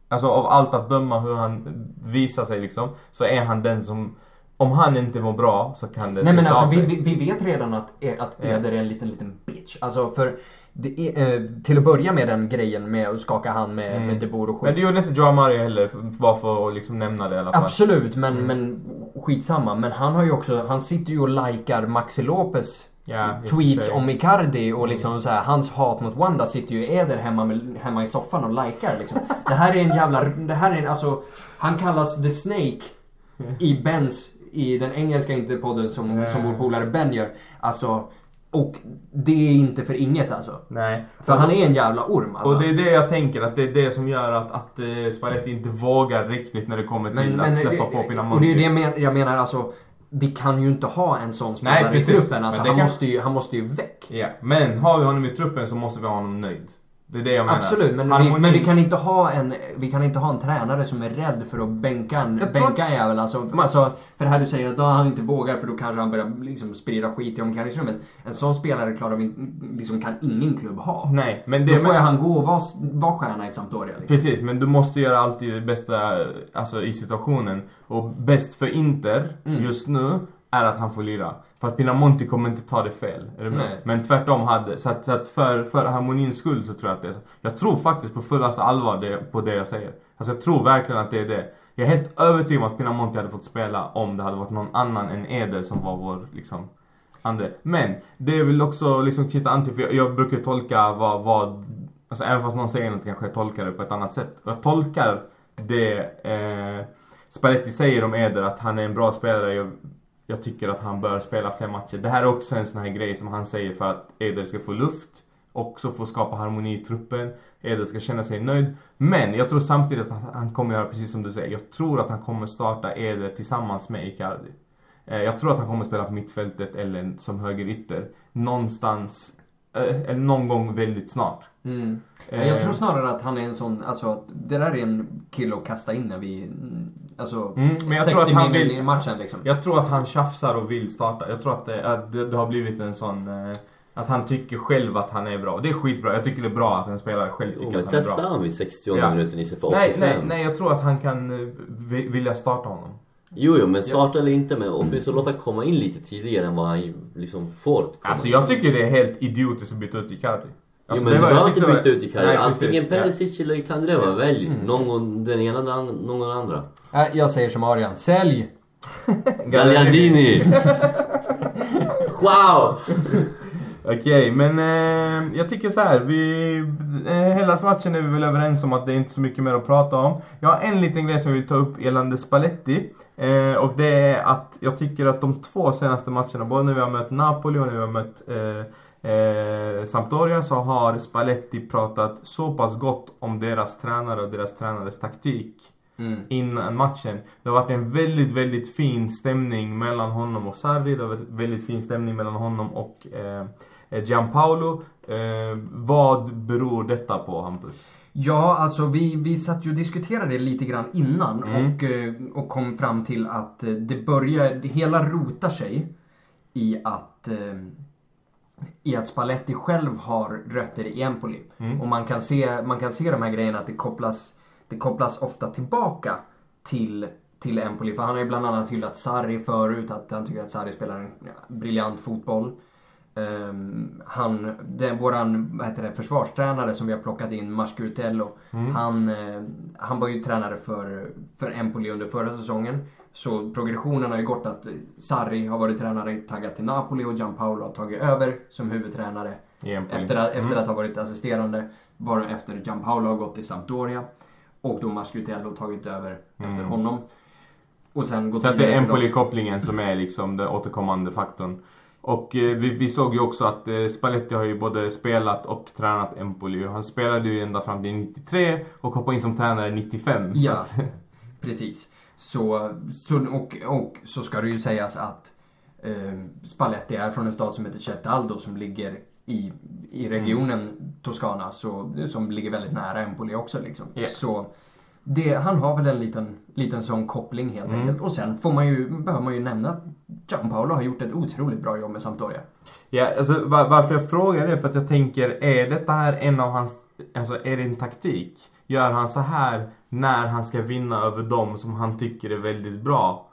alltså av allt att döma hur han visar sig liksom, så är han den som, om han inte mår bra så kan det Nej men alltså vi, vi, vi vet redan att, att. Eder är en liten, liten bitch. Alltså för är, eh, till att börja med den grejen med att skaka hand med, Mm. med De Boer och skit. Men det gjorde inte Joao Mario heller, bara för att liksom nämna det i alla fall. Absolut, men, Mm. men skitsamma. Men han har ju också, han sitter ju och likar Maxi Lopez Och för tweets om Icardi och liksom så här, hans hat mot Wanda sitter ju Eder hemma, med, hemma i soffan och likar liksom. Det här är en jävla, det här är en, alltså, han kallas The Snake i Bens, i den engelska interpodden som, som vår polare Ben gör. Alltså, och det är inte för inget alltså. Nej. För han är en jävla orm alltså. Och det är det jag tänker, att det är det som gör att, att Spalletti inte vågar riktigt när det kommer till att släppa på Och Pinamonti. det är det jag menar, jag menar alltså, vi kan ju inte ha en sån Nej, spelare i precis. truppen. Alltså, han, måste ju, han måste ju väck. Ja, men har vi honom i truppen så måste vi ha honom nöjd. Det är det jag menar. Absolut, men vi, men vi kan inte ha en, vi kan inte ha en tränare som är rädd för att bänka en, Jag bänka en jävel. Alltså, alltså, för det här du säger att då han inte vågar för då kanske han börjar liksom sprida skit i omklädningsrummet. En sån spelare klarar vi, liksom, kan ingen klubb ha. Nej, men det Då får men, han gå och vara, vara stjärna i Sampdoria. Liksom. Precis, men du måste göra alltid det bästa alltså, i situationen. Och bäst för Inter Mm. just nu är att han får lira. För att Pinamonti kommer inte ta det fel. Är du med? Nej. Men tvärtom hade, så att, så att för, för harmonins skull så tror jag att det är så. Jag tror faktiskt på fullaste allvar det, på det jag säger. Alltså jag tror verkligen att det är det. Jag är helt övertygad om att Pinamonti hade fått spela om det hade varit någon annan än Eder som var vår liksom andra. Men det jag vill också liksom knyta an till, för jag, jag brukar tolka vad, vad Alltså även fast någon säger något kanske jag tolkar det på ett annat sätt. Jag tolkar det eh, Spalletti säger om Eder, att han är en bra spelare. Jag, jag tycker att han bör spela fler matcher. Det här är också en sån här grej som han säger för att Eder ska få luft. också få skapa harmoni i truppen. Eder ska känna sig nöjd. Men jag tror samtidigt att han kommer göra precis som du säger. Jag tror att han kommer starta Eder tillsammans med Icardi. Eh, jag tror att han kommer spela på mittfältet eller som högerytter. Någonstans, eller någon gång väldigt snart. Mm. Eh, Jag tror snarare att han är en sån, alltså att det där är en kille att kasta in när vi, mm, alltså Mm, men jag 60 tror att han minuter vill- i matchen liksom. Jag tror att han tjafsar och vill starta. Jag tror att det, att det, det har blivit en sån... Eh, att han tycker själv att han är bra. Och det är skitbra. Jag tycker det är bra att en spelare själv tycker Jo, men att han är testa bra. han vid 60 Ja. minuten istället för Nej, 85. nej, nej. Jag tror att han kan eh, vi- vilja starta honom. Jo, jo, men starta eller inte, men åtminstone låta komma in lite tidigare än vad han liksom får komma Alltså jag tycker det är helt idiotiskt att byta ut Icardi. Alltså, jo, men det du behöver inte byta var- ut Icardi. Antingen precis, ja. Perisic eller Kandreva. Välj någon, den ena eller an- någon andra. Jag säger som Arian, sälj! Gagliardini! wow! Okej, men eh, jag tycker så här. Vi, eh, hela matchen är vi väl överens om att det är inte så mycket mer att prata om. Jag har en liten grej som jag vill ta upp gällande Spalletti. Eh, och det är att jag tycker att de två senaste matcherna, både när vi har mött Napoli och när vi har mött eh, eh, Sampdoria, så har Spalletti pratat så pass gott om deras tränare och deras tränares taktik Mm. innan matchen. Det har varit en väldigt, väldigt fin stämning mellan honom och Sarri. Det har varit väldigt fin stämning mellan honom och eh, eh, Gianpaolo. Eh, vad beror detta på, Hampus? Ja, alltså vi, vi satt ju och diskuterade det lite grann innan Mm. och, eh, och kom fram till att eh, det börjar, det hela rotar sig i att eh, i att Spalletti själv har rötter i Empoli. Mm. Och man kan, se, man kan se de här grejerna att det kopplas, det kopplas ofta tillbaka till, till Empoli. För han har ju bland annat hyllat Sarri förut, att han tycker att Sarri spelar en ja, briljant fotboll. Um, han, den, våran vad heter det, försvarstränare som vi har plockat in, Mascutello, han, eh, han var ju tränare för, för Empoli under förra säsongen. Så progressionen har ju gått att Sarri har varit tränare taggat till Napoli och Gianpaolo har tagit över som huvudtränare efter, att, efter Mm. att ha varit assisterande. Bara efter Gianpaolo har gått till Sampdoria. Och då Mascutello tagit över efter honom. Och sen gått Mm. Så att det är. Empoli-kopplingen som är liksom den återkommande faktorn. Och eh, vi, vi såg ju också att eh, Spalletti har ju både spelat och tränat Empoli. Han spelade ju ända fram till 93 och hoppade in som tränare 95. Så Ja, att, precis. Så, så, och, och så ska det ju sägas att eh, Spalletti är från en stad som heter Cetaldo som ligger i, i regionen Toscana, så, som ligger väldigt nära Empoli också. Liksom. Ja. Så det, han har väl en liten, liten sån koppling helt Mm. enkelt. Och sen får man ju, behöver man ju nämna att Gianpaolo har gjort ett otroligt bra jobb med Sampdoria. Ja, alltså var, varför jag frågar det är för att jag tänker, är detta här en av hans, alltså är det en taktik? Gör han så här när han ska vinna över dem som han tycker är väldigt bra?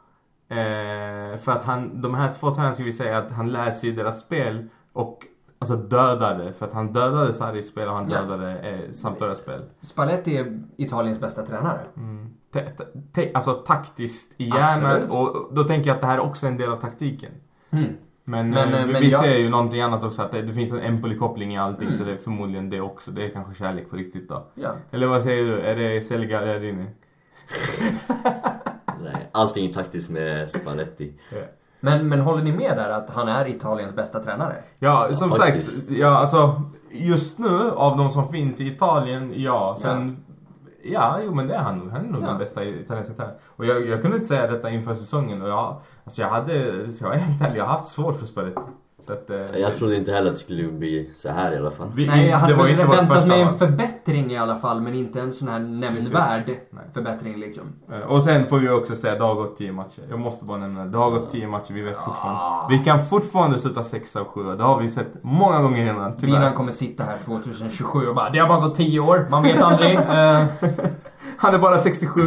Eh, för att han, de här två tränarna ska vi säga att han läser ju deras spel och alltså dödade, för att han dödade Sarris spel och han Ja. dödade eh, Sampdorias spel. Spalletti är Italiens bästa tränare. Mm. Te, te, te, alltså taktiskt i hjärnan och då tänker jag att det här också är en del av taktiken. Mm. Men, Men, eh, eh, vi, men vi jag- ser ju någonting annat också, att det, det finns en Empoli-koppling i allting Mm. så det är förmodligen det också. Det är kanske kärlek på riktigt då. Ja. Eller vad säger du? Är det Selga Gagliardini? Nej, allting är taktiskt med Spalletti. Men, men håller ni med där att han är Italiens bästa tränare? Ja, som faktiskt. sagt, ja alltså just nu av de som finns i Italien, ja. Sen, ja, jo men det är han nog. Han är nog Ja. den bästa italienska tränaren. Och jag, jag kunde inte säga detta inför säsongen och jag, alltså jag hade, så jag är helt ärlig, jag har haft svårt för Spalletti. Så att, eh, Jag trodde inte heller att det skulle bli så här i alla fall. vi, Nej, jag hade det var inte väntat första mig en förbättring i alla fall, men inte en sån här nämnvärd förbättring liksom. Eh, Och sen får vi också säga har gått 10 matcher. Jag måste bara nämna det. Har gått 10 matcher, vi vet fortfarande. Vi kan fortfarande sluta 6 och 7 Det har vi sett många gånger innan, tyvärr. Milan kommer sitta här 2027 och bara det har bara gått 10 år, man vet aldrig. Eh, Han är bara 67.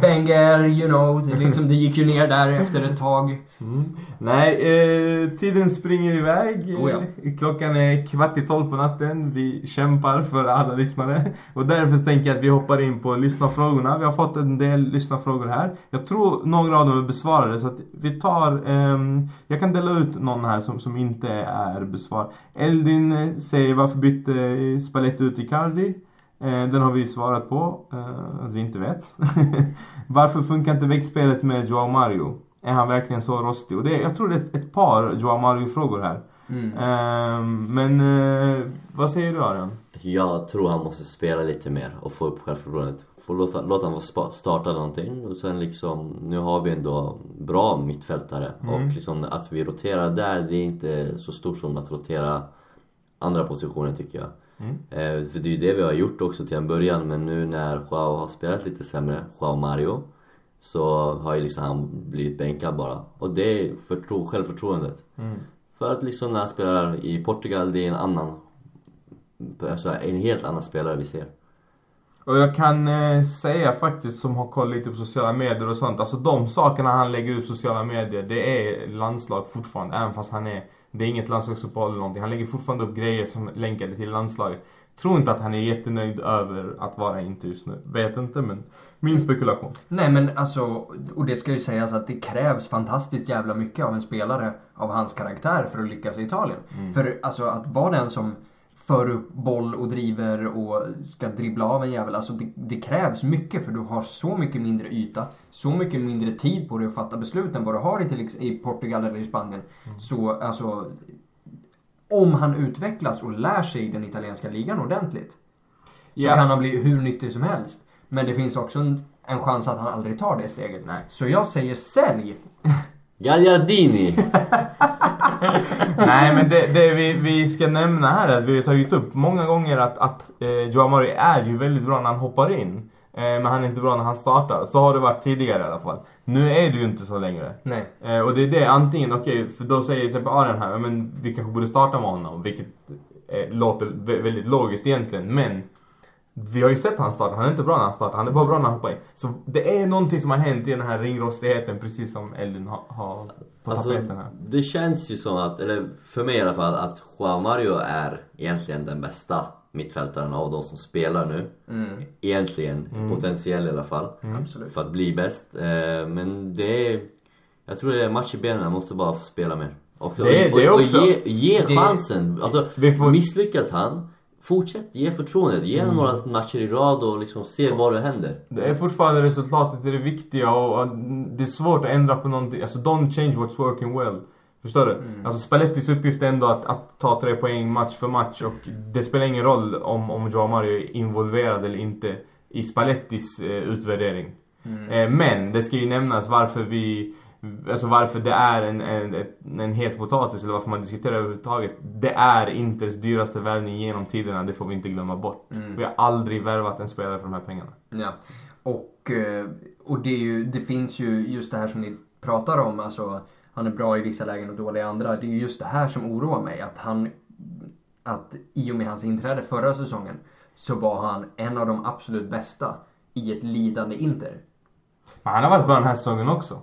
Wenger, you know, det, liksom, det gick ju ner där efter ett tag. Nej, eh, tiden springer iväg. Oh ja. Klockan är kvart i tolv på natten. Vi kämpar för alla lyssnare. Och därför tänker jag att vi hoppar in på lyssnarfrågorna. Vi har fått en del lyssnarfrågor här. Jag tror några av dem är besvarade så att vi tar... ehm, jag kan dela ut någon här som, som inte är besvarad. Eldin eh, säger varför bytte eh, Spalletti ut Icardi? Eh, Den har vi svarat på, eh, att vi inte vet. Varför funkar inte växtspelet med Joao Mario? Är han verkligen så rostig? Och det, jag tror det är ett, par Joao Mario-frågor här. Mm. Ehm, men eh, vad säger du Arian? Jag tror han måste spela lite mer och få upp självförtroendet. Få låta, låta han få starta någonting och sen liksom, nu har vi ändå bra mittfältare och liksom att vi roterar där, det är inte så stort som att rotera andra positioner tycker jag. Eh, för det är ju det vi har gjort också till en början men nu när Joao har spelat lite sämre, Joao Mario, så har ju liksom han blivit bänkad bara. Och det är förtro- självförtroendet. För att liksom när han spelar i Portugal, det är en annan Alltså en helt annan spelare vi ser. Och jag kan eh, säga faktiskt som har kollat lite på sociala medier och sånt. Alltså de sakerna han lägger ut på sociala medier, det är landslag fortfarande. Även fast han är, det är inget landslagsuppehåll eller någonting. Han lägger fortfarande upp grejer som länkar till landslaget. Tror inte att han är jättenöjd över att vara inte just nu. Vet inte men min spekulation. Nej men alltså, och det ska ju sägas att det krävs fantastiskt jävla mycket av en spelare av hans karaktär för att lyckas i Italien. För alltså att vara den som för upp boll och driver och ska dribbla av en jävel. Alltså det, det krävs mycket för du har så mycket mindre yta, så mycket mindre tid på dig att fatta beslut än vad du har i, till, i Portugal eller i Spanien. Så alltså, om han utvecklas och lär sig den italienska ligan ordentligt så Ja. kan han bli hur nyttig som helst. Men det finns också en, en chans att han aldrig tar det steget. Nej. Så jag säger sälj! Gagliardini! Nej men det, det vi, vi ska nämna här är att vi har tagit upp många gånger att, att eh, Joao Mario är ju väldigt bra när han hoppar in. Eh, men han är inte bra när han startar. Så har det varit tidigare i alla fall. Nu är det ju inte så längre. Nej. Eh, och det är det, antingen, okej, för då säger till exempel Arian här, men vi kanske borde starta med honom. Vilket eh, låter vä- väldigt logiskt egentligen, men vi har ju sett han starta, han är inte bra när han startar, han är bara bra när han hoppar in. Så det är någonting som har hänt i den här ringrostigheten, precis som Eldin har, har på Alltså, tapeten här. det känns ju som att, eller för mig i alla fall, att Joao Mario är egentligen den bästa mittfältaren av de som spelar nu. Mm. Egentligen, potentiell i alla fall. Absolut. För att bli bäst. Eh, men det är... Jag tror det är match i benen, han måste bara få spela mer. Och, Det och, det också- och ge, ge det- chansen. Alltså, får- misslyckas han, fortsätt ge förtroendet. Ge honom några matcher i rad och liksom se vad det händer. Det är fortfarande resultatet det är det viktiga och, det är svårt att ändra på någonting. Alltså don't change what's working well. Förstår du? Alltså Spallettis uppgift är ändå att, att ta tre poäng match för match och det spelar ingen roll om, om Joao Mario är involverad eller inte i Spallettis eh, utvärdering. Eh, men det ska ju nämnas varför vi Alltså varför det är en, en, en het potatis eller varför man diskuterar överhuvudtaget. Det är Inters dyraste värvning genom tiderna, det får vi inte glömma bort. Vi har aldrig värvat en spelare för de här pengarna. Ja. Och, eh, och det, ju, det finns ju just det här som ni pratar om, alltså han är bra i vissa lägen och dålig i andra. Det är ju just det här som oroar mig, att han, att i och med hans inträde förra säsongen så var han en av de absolut bästa i ett lidande Inter. Men han har varit bra den här säsongen också.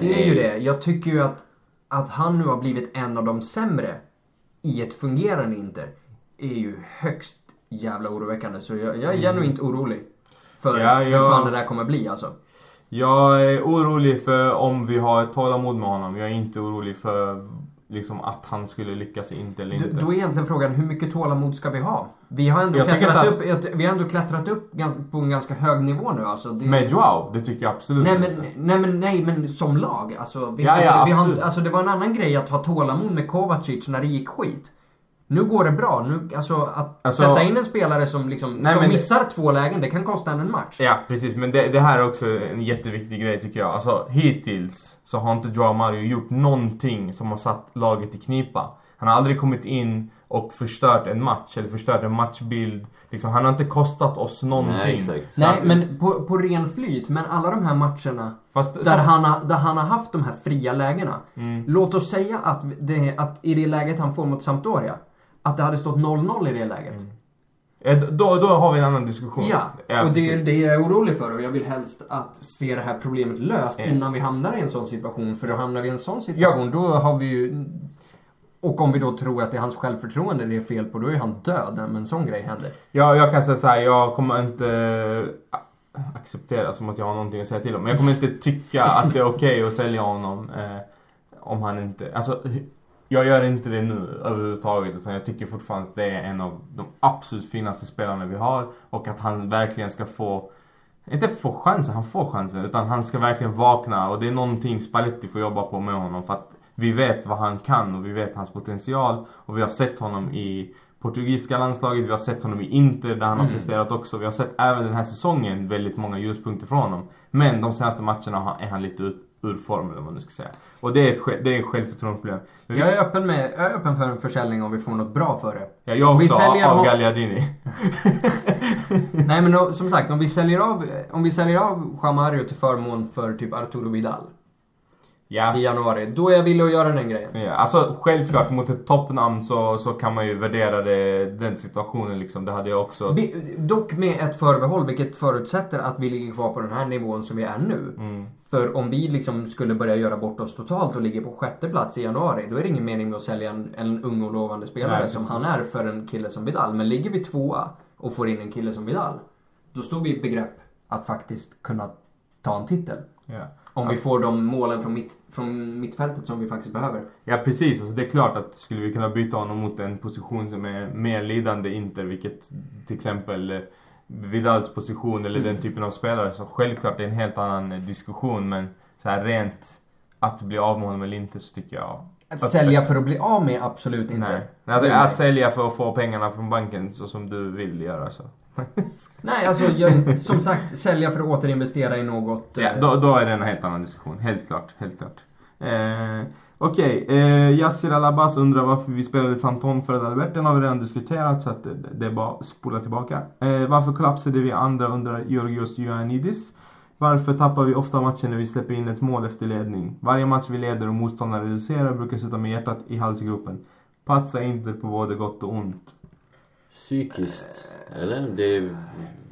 Det är ju det. Jag tycker ju att, att han nu har blivit en av de sämre i ett fungerande Inter är ju högst jävla oroväckande. Så jag, jag är genuint orolig för Ja, hur jag- fan det där kommer bli alltså. Jag är orolig för om vi har ett tålamod med honom. Jag är inte orolig för liksom att han skulle lyckas inte eller inte. då är egentligen frågan, hur mycket tålamod ska vi ha? Vi har ändå, Jag klättrat, att- upp, jag- vi har ändå klättrat upp på en ganska hög nivå nu alltså. Det, Med Joao, det tycker jag absolut Nej inte. men, nej men, nej men som lag. Alltså, vi Ja, ja, inte, vi har inte, alltså det var en annan grej att ha tålamod med Kovacic när det gick skit. Nu går det bra. Nu, alltså att Alltså- sätta in en spelare som, liksom, Nej, som missar två lägen, det kan kosta en en match. Ja, precis. Men det, det här är också en jätteviktig grej tycker jag. Alltså hittills så har inte Joao Mario gjort någonting som har satt laget i knipa. Han har aldrig kommit in och förstört en match eller förstört en matchbild. Liksom, han har inte kostat oss någonting. Nej, exakt. Nej, att- men på, på ren flyt. Men alla de här matcherna Fast, där, så, han har, där han har haft de här fria lägena. Mm. Låt oss säga att, det, att i det läget han får mot Sampdoria, att det hade stått 0-0 i det läget. ja, då, då har vi en annan diskussion. Ja, och det är det jag är orolig för och jag vill helst att se det här problemet löst Ja. innan vi hamnar i en sån situation. För då hamnar vi i en sån situation, då har vi ju... Och om vi då tror att det är hans självförtroende det är fel på, då är han död när en sån grej händer. Ja, jag kan säga så här, jag kommer inte eh, acceptera som att jag har någonting att säga till om. Men jag kommer inte tycka att det är okej att sälja honom eh, om han inte... Alltså, jag gör inte det nu överhuvudtaget. Utan jag tycker fortfarande att det är en av de absolut finaste spelarna vi har. Och att han verkligen ska få... Inte få chansen, han får chansen. Utan han ska verkligen vakna. Och det är någonting Spalletti får jobba på med honom. För att vi vet vad han kan och vi vet hans potential. Och vi har sett honom i portugisiska landslaget, vi har sett honom i Inter där han har Mm. presterat också. Vi har sett även den här säsongen väldigt många ljuspunkter från honom. Men de senaste matcherna har- är han lite ut, ur form eller vad man nu ska säga. Och det är ett, det är ett självförtroendeproblem. Jag är, öppen med, jag är öppen för en försäljning om vi får något bra för det. Ja, jag Om vi också, säljer av hon- Gagliardini. Nej men då, som sagt, om vi säljer av, om vi säljer av Jamario till förmån för typ Arturo Vidal Ja. i januari, då är jag villig att göra den grejen. Ja, alltså självklart mot ett toppnamn så, så kan man ju värdera det, den situationen liksom. Det hade jag också. Vi, dock med ett förbehåll, vilket förutsätter att vi ligger kvar på den här nivån som vi är nu. Mm. För om vi liksom skulle börja göra bort oss totalt och ligger på sjätte plats i januari, då är det ingen mening med att sälja en, en ung och lovande spelare Nej, som han är för en kille som Vidal. Men ligger vi tvåa och får in en kille som Vidal, då står vi i begrepp att faktiskt kunna ta en titel. Ja. Om vi får de målen från, mitt, från mittfältet som vi faktiskt behöver. ja precis, alltså det är klart att skulle vi kunna byta honom mot en position som är mer lidande Inter, vilket till exempel eh, Vidals position eller Mm. den typen av spelare, så självklart det är en helt annan eh, diskussion men så här rent att bli av med honom eller inte så tycker jag Att sälja för att bli av med, absolut inte. Nej. Alltså, att sälja för att få pengarna från banken så som du vill göra så. Nej, alltså jag, som sagt, sälja för att återinvestera i något. Ja, eh, då, då är det en helt annan diskussion. Helt klart. Helt klart. Eh, Okej, eh, Yassir Alabas undrar varför vi spelade Santon för Adalbert. Den har vi redan diskuterat så att det, det är bara att spola tillbaka. Eh, varför kollapsade vi andra undrar Georgios Ioannidis. Varför tappar vi ofta matcher när vi släpper in ett mål efter ledning? Varje match vi leder och motståndaren reducerar brukar sluta med hjärtat i halsgropen. Patsa inte på både gott och ont. Psykiskt, eller? Det är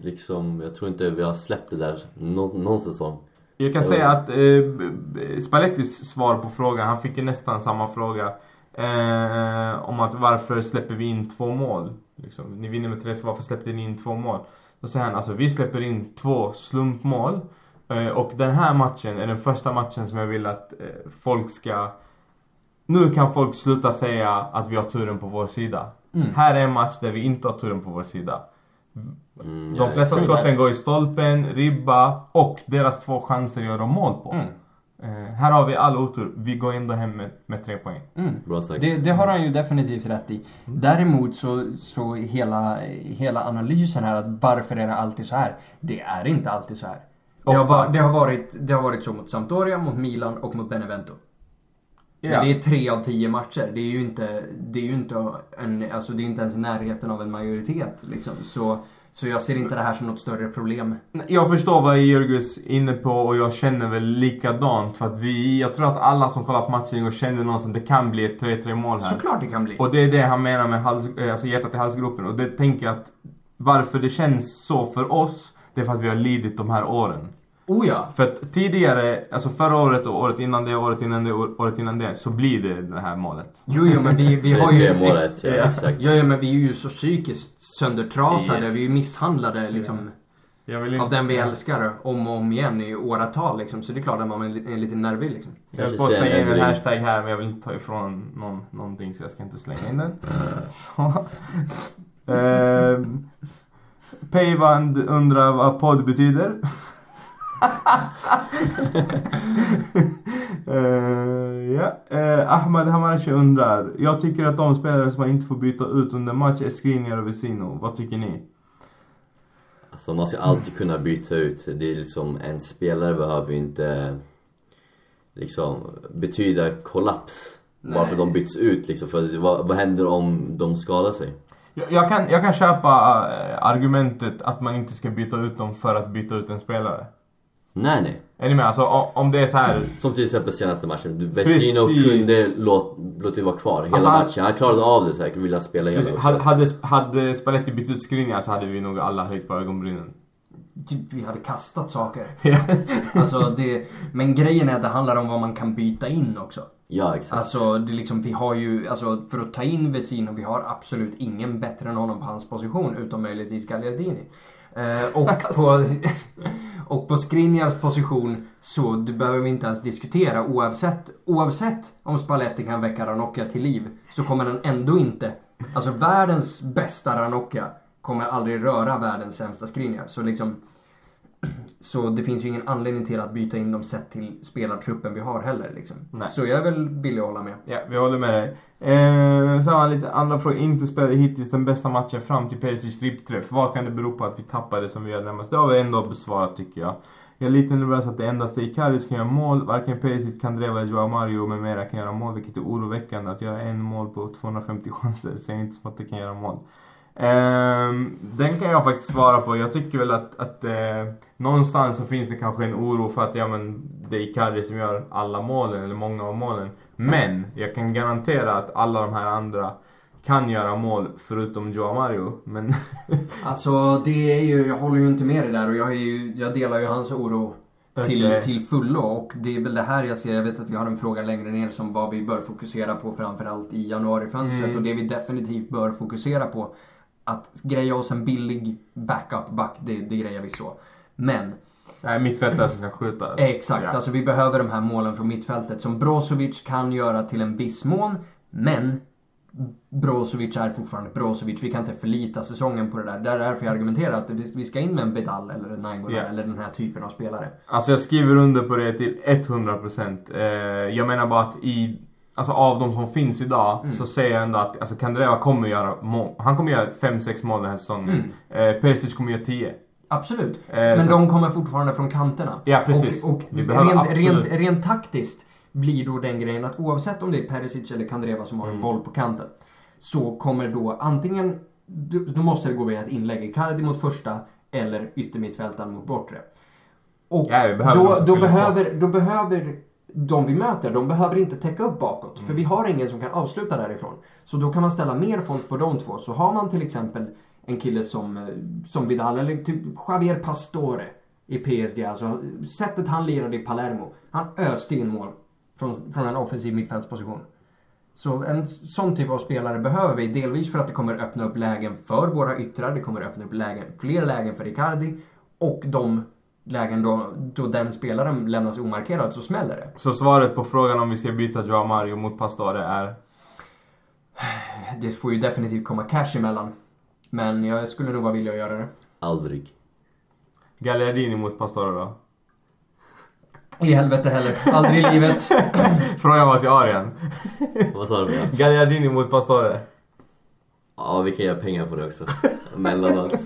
liksom, jag tror inte vi har släppt det där någon, någon säsong. Jag kan säga att eh, Spallettis svar på frågan, han fick ju nästan samma fråga. Eh, om att varför släpper vi in två mål? Liksom, ni vinner med 3 varför släppte ni in två mål? Då säger han alltså, vi släpper in två slumpmål. Eh, och den här matchen är den första matchen som jag vill att eh, folk ska... Nu kan folk sluta säga att vi har turen på vår sida. Mm. Här är en match där vi inte har turen på vår sida. Mm, De flesta skotten går i stolpen, ribba och deras två chanser gör de mål på. Mm. Eh, här har vi all otur. Vi går ändå hem med, med tre poäng. Mm. Bra sagt. Det, det har han ju definitivt rätt i. Däremot så, så hela, hela analysen här att varför är det alltid så här? Det är inte alltid så här. Det har, Ofta. va- det, har varit, det har varit så mot Sampdoria, mot Milan och mot Benevento. Ja. Men det är tre av tio matcher. Det är ju inte, det är ju inte, en, alltså det är inte ens närheten av en majoritet. Liksom. Så, så jag ser inte det här som något större problem. Jag förstår vad Jörgus är inne på och jag känner väl likadant. För att vi, jag tror att alla som kollar på matchen och känner någonstans att det kan bli ett 3-3 mål här. Såklart det kan bli. Och det är det han menar med hals, eh, alltså hjärtat i halsgropen. Och det tänker jag att varför det känns så för oss, det är för att vi har lidit de här åren. Oh ja. För att tidigare, alltså förra året och året innan det, året innan det, och året innan det, så blir det det här målet. Jo, jo, men vi, vi har ju... 3-3 målet, ja, exakt. Ja, ja, men vi är ju så psykiskt söndertrasade. Yes. Vi är ju misshandlade liksom. Jag vill Av den vi älskar om och om igen i åratal liksom. Så det är klart att man är li- är lite nervig liksom. Jag höll på att slänga in en hashtag här men jag vill inte ta ifrån någon, någonting så jag ska inte slänga in den. Så. Ehm, Payvand undrar vad podd betyder. Ehm, ja. Eh, Ahmad Hamarshi undrar. Jag tycker att de spelare som man inte får byta ut under match är Skriniar och Vesino. Vad tycker ni? Alltså man ska alltid kunna byta ut. Det är liksom, en spelare behöver inte liksom betyda kollaps. Nej. Varför de byts ut liksom. För vad, vad händer om de skadar sig? Jag, jag, kan, jag kan köpa eh, argumentet att man inte ska byta ut dem för att byta ut en spelare. Nej nej. Är ni med? Alltså om det är så här. Som till exempel senaste matchen. Precis. kunde låt, låtit vara kvar hela Alltså, matchen. Han klarade av det säkert, ville spela också. hade, hade, hade Spalletti bytt ut Skriniar så hade vi nog alla höjt på ögonbrynen. Typ vi hade kastat saker. alltså det, men grejen är att det handlar om vad man kan byta in också. Ja exakt. Alltså, det liksom, vi har ju, alltså för att ta in Vesino, vi har absolut ingen bättre än honom på hans position, utom möjligtvis Gagliardini. Eh, och, på, och på Skriniars position så det behöver vi inte ens diskutera. Oavsett, oavsett om Spalletti kan väcka Ranocchia till liv så kommer han ändå inte, alltså världens bästa Ranocchia kommer aldrig röra världens sämsta Skriniar. Så liksom, Så det finns ju ingen anledning till att byta in dem sett till spelartruppen vi har heller. Liksom. Så jag är väl villig att hålla med. Ja, vi håller med dig. Eh, så har lite andra frågor. Inte spelade hittills den bästa matchen fram till Perisic ribbträff. Vad kan det bero på att vi tappade som vi gör närmast? Det har vi ändå besvarat tycker jag. Jag är lite nervös att det endast är Icardi som kan göra mål. Varken Perisic, Kandreva, Joao Mario med mera kan göra mål, vilket är oroväckande. Att göra en mål på 250 chanser säger inte som att det kan göra mål. Ehm, den kan jag faktiskt svara på. Jag tycker väl att, att eh, någonstans så finns det kanske en oro för att ja, men, det är Icardi som gör alla målen, eller många av målen. Men jag kan garantera att alla de här andra kan göra mål förutom Joao Mario. Men Alltså det är ju, jag håller ju inte med dig där och jag, ju, jag delar ju hans oro till, Okej. till fullo. Och det är väl det här jag ser, jag vet att vi har en fråga längre ner som vad vi bör fokusera på framförallt i januarifönstret. Mm. Och det vi definitivt bör fokusera på, att greja oss en billig backup-back, det, det grejar vi så. Men nej, mittfältare som kan skjuta. Exakt, Ja. alltså vi behöver de här målen från mittfältet som Brozovic kan göra till en viss mån. Men Brozovic är fortfarande Brozovic. Vi kan inte förlita säsongen på det där. Det är därför jag argumenterar att vi ska in med en Vidal eller en Nainggolan Ja. eller den här typen av spelare. Alltså jag skriver under på det till 100%. Eh, jag menar bara att i... Alltså av de som finns idag Mm. så säger jag ändå att alltså Kandreva kommer göra mål. Han kommer göra 5-6 mål den här säsongen. Mm. Eh, Perisic kommer göra 10. Absolut. Eh, Men så- de kommer fortfarande från kanterna. Ja, precis. Och, och rent, rent, rent taktiskt blir då den grejen att oavsett om det är Perisic eller Kandreva som har en Mm. boll på kanten. Så kommer då antingen, då måste det gå via ett inlägg. Icardi mot första eller yttermittfältaren mot bortre. Och Ja, behöver då, någon som då, behöver, då behöver de vi möter, de behöver inte täcka upp bakåt. Mm. För vi har ingen som kan avsluta därifrån. Så då kan man ställa mer folk på de två. Så har man till exempel en kille som, eh, som Vidal eller typ Javier Pastore i PSG. Alltså sättet han lirade i Palermo. Han öste in mål från, från en offensiv mittfältsposition. Så en sån typ av spelare behöver vi. Delvis för att det kommer öppna upp lägen för våra yttrar. Det kommer öppna upp lägen, fler lägen för Icardi. Och de lägen då, då den spelaren lämnas omarkerad så smäller det. Så svaret på frågan om vi ska byta Joao Mario mot Pastore är... Det får ju definitivt komma cash emellan. Men jag skulle nog vara villig att göra det. Aldrig. Gagliardini mot Pastore då? I helvete heller. Aldrig i livet. Frågan var till Arian. Vad sa du? Gagliardini mot Pastore? Ja, vi kan göra pengar på det också. Mellanåt.